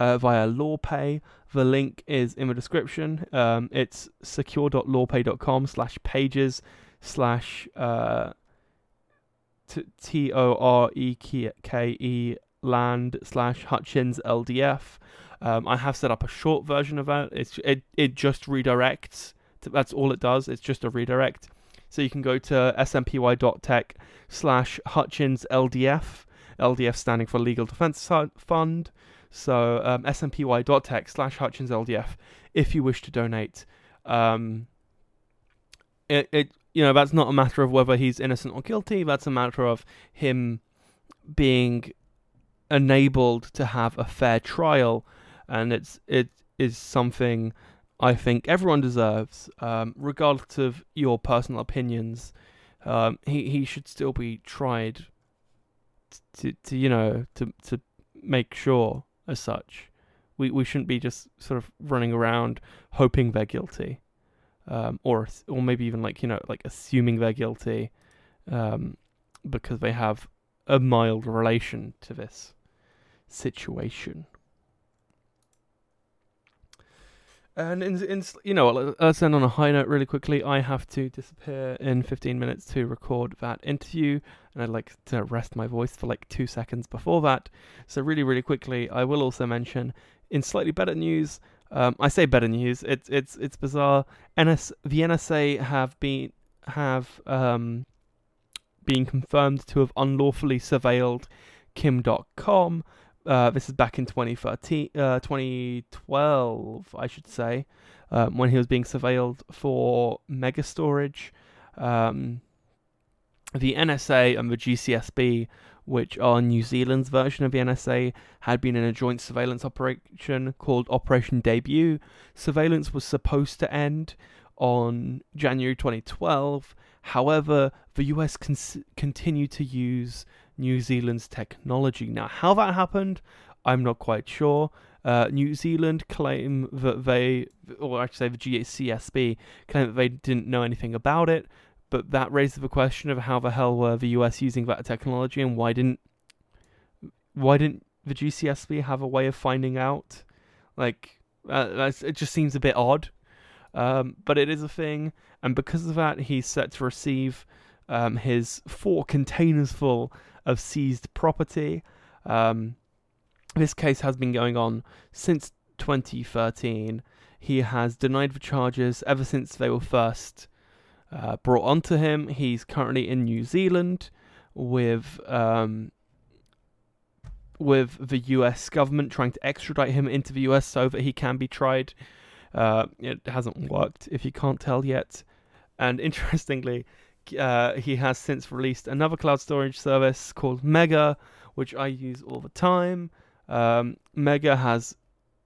uh, via LawPay. The link is in the description. Um, it's secure.lawpay.com slash pages slash uh, T O R E K E land slash Hutchins LDF. Um, I have set up a short version of that. It's it it just redirects. To, that's all it does. It's just a redirect. So you can go to smpy.tech slash Hutchins LDF. LDF standing for Legal Defense Fund. So um, smpy.tech slash Hutchins LDF if you wish to donate. Um, it, it you know that's not a matter of whether he's innocent or guilty. That's a matter of him being enabled to have a fair trial, and it's it is something I think everyone deserves, um, regardless of your personal opinions. Um, he he should still be tried to to you know to to make sure as such. We we shouldn't be just sort of running around hoping they're guilty, um, or or maybe even like you know like assuming they're guilty, um, because they have a mild relation to this situation. And in, in you know, let's end on a high note really quickly. I have to disappear in 15 minutes to record that interview, and I'd like to rest my voice for like two seconds before that. So really, really quickly, I will also mention in slightly better news. Um, I say better news. It's it's it's bizarre. NS the NSA have been have um, been confirmed to have unlawfully surveilled Kim Dotcom. Uh, this is back in 2013, uh, 2012, I should say, um, when he was being surveilled for mega storage. Um, the NSA and the GCSB, which are New Zealand's version of the NSA, had been in a joint surveillance operation called Operation Debut. Surveillance was supposed to end on January 2012. However, the US continued to use New Zealand's technology. Now, how that happened, I'm not quite sure. Uh, New Zealand claim that they, or actually the GCSB claim that they didn't know anything about it, but that raises the question of how the hell were the US using that technology and why didn't why didn't the GCSB have a way of finding out? Like, uh, it just seems a bit odd. Um, but it is a thing, and because of that, he's set to receive um, his four containers full of seized property. Um, this case has been going on since 2013. He has denied the charges ever since they were first uh, brought onto him. He's currently in New Zealand with um, with the U.S. government trying to extradite him into the U.S. so that he can be tried. Uh, it hasn't worked, if you can't tell yet. And interestingly, uh, he has since released another cloud storage service called Mega, which I use all the time. Um, Mega has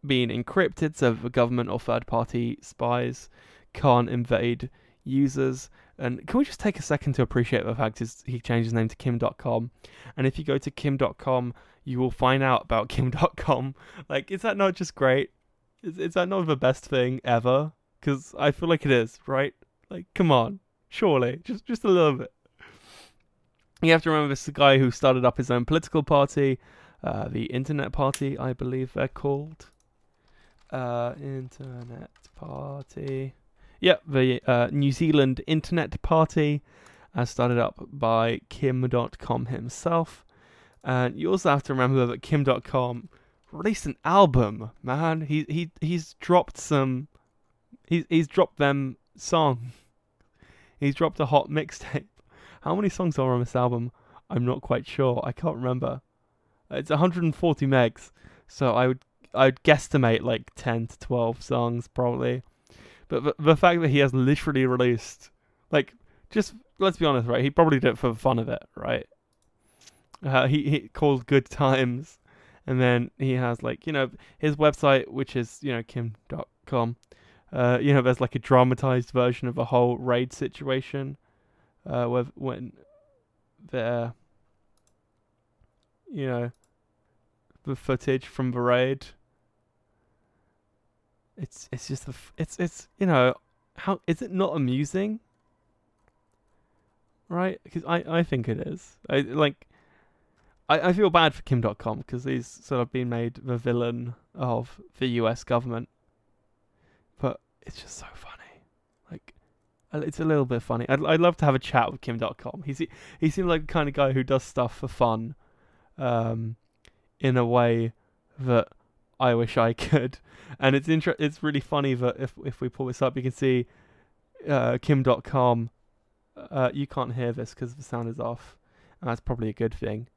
been encrypted so the government or third party spies can't invade users. And can we just take a second to appreciate the fact is he changed his name to Kim Dotcom? And if you go to Kim.com, you will find out about Kim Dotcom. Like, is that not just great? Is, is that not the best thing ever? Because I feel like it is, right? Like, come on, surely, just just a little bit. You have to remember this is guy who started up his own political party, uh, the Internet Party, I believe they're called. Uh, Internet Party. Yeah, the uh, New Zealand Internet Party, as started up by Kim Dotcom himself. And you also have to remember that Kim Dotcom released an album, man. He he he's dropped some he's he's dropped them song. He's dropped a hot mixtape. How many songs are on this album? I'm not quite sure. I can't remember. It's 140 megs, so I would I'd guesstimate like 10 to 12 songs probably. But the, the fact that he has literally released like just let's be honest, right? He probably did it for the fun of it, right? Uh, he he called Good Times, and then he has like you know his website, which is you know kim.com. Uh, you know, there's like a dramatized version of the whole raid situation, uh, where when there, you know, the footage from the raid. It's it's just the it's it's you know how is it not amusing? Right? Because I I think it is. I like I, I feel bad for Kim Dotcom because he's sort of been made the villain of the US government. It's just so funny. Like, it's a little bit funny. I'd, I'd love to have a chat with Kim Dotcom. He's, he seems like the kind of guy who does stuff for fun um, in a way that I wish I could. And it's inter- it's really funny that if, if we pull this up, you can see uh, Kim Dotcom. Uh, you can't hear this because the sound is off. And that's probably a good thing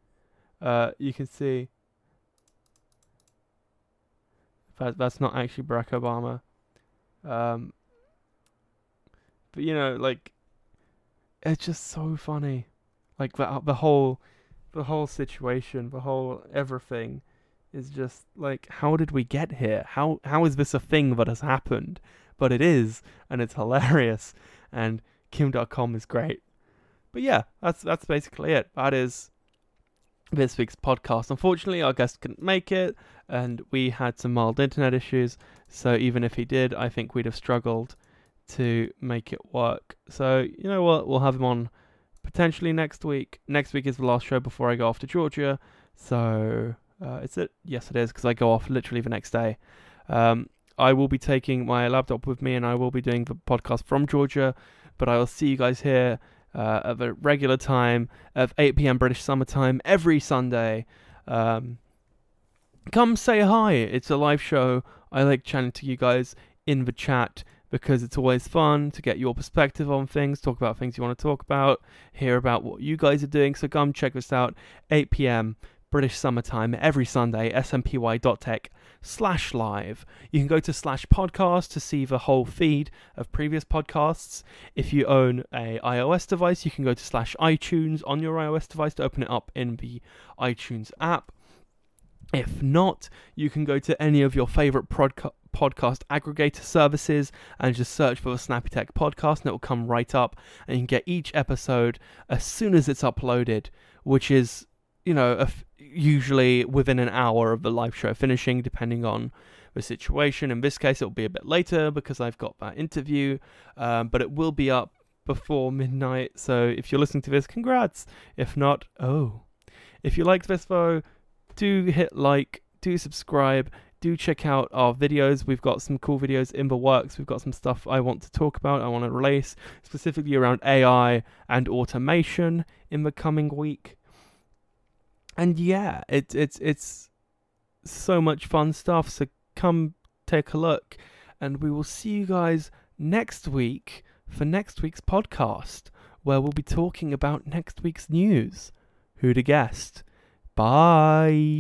uh, you can see that that's not actually Barack Obama. Um, but you know, like it's just so funny, like the the whole the whole situation, the whole everything is just like how did we get here? How how is this a thing that has happened? But it is, and it's hilarious, and Kim Dotcom is great. But yeah, that's that's basically it. That is this week's podcast. Unfortunately, our guest couldn't make it, and we had some mild internet issues. So even if he did, I think we'd have struggled to make it work. So you know what? We'll have him on potentially next week. Next week is the last show before I go off to Georgia. So uh, is it? Yes, it is because I go off literally the next day. Um, I will be taking my laptop with me, and I will be doing the podcast from Georgia. But I will see you guys here uh, a regular time of 8 p.m. British Summer Time every Sunday. Um, come say hi. It's a live show. I like chatting to you guys in the chat because it's always fun to get your perspective on things, talk about things you want to talk about, hear about what you guys are doing. So come check this out. 8 p.m. British Summertime every Sunday, smpy.tech slash live. You can go to slash podcast to see the whole feed of previous podcasts. If you own a iOS device, you can go to slash iTunes on your iOS device to open it up in the iTunes app. If not, you can go to any of your favorite podcast aggregator services and just search for the Snappy Tech podcast and it will come right up and you can get each episode as soon as it's uploaded, which is, you know, usually within an hour of the live show finishing, depending on the situation. In this case, it'll be a bit later because I've got that interview, um, but it will be up before midnight. So if you're listening to this, congrats. If not, oh. If you liked this though, do hit like, do subscribe, do check out our videos. We've got some cool videos in the works. We've got some stuff I want to talk about, I want to release specifically around AI and automation in the coming week and yeah, it's it's it's so much fun stuff. So come take a look, and we will see you guys next week for next week's podcast, where we'll be talking about next week's news. Who'd have guessed? Bye.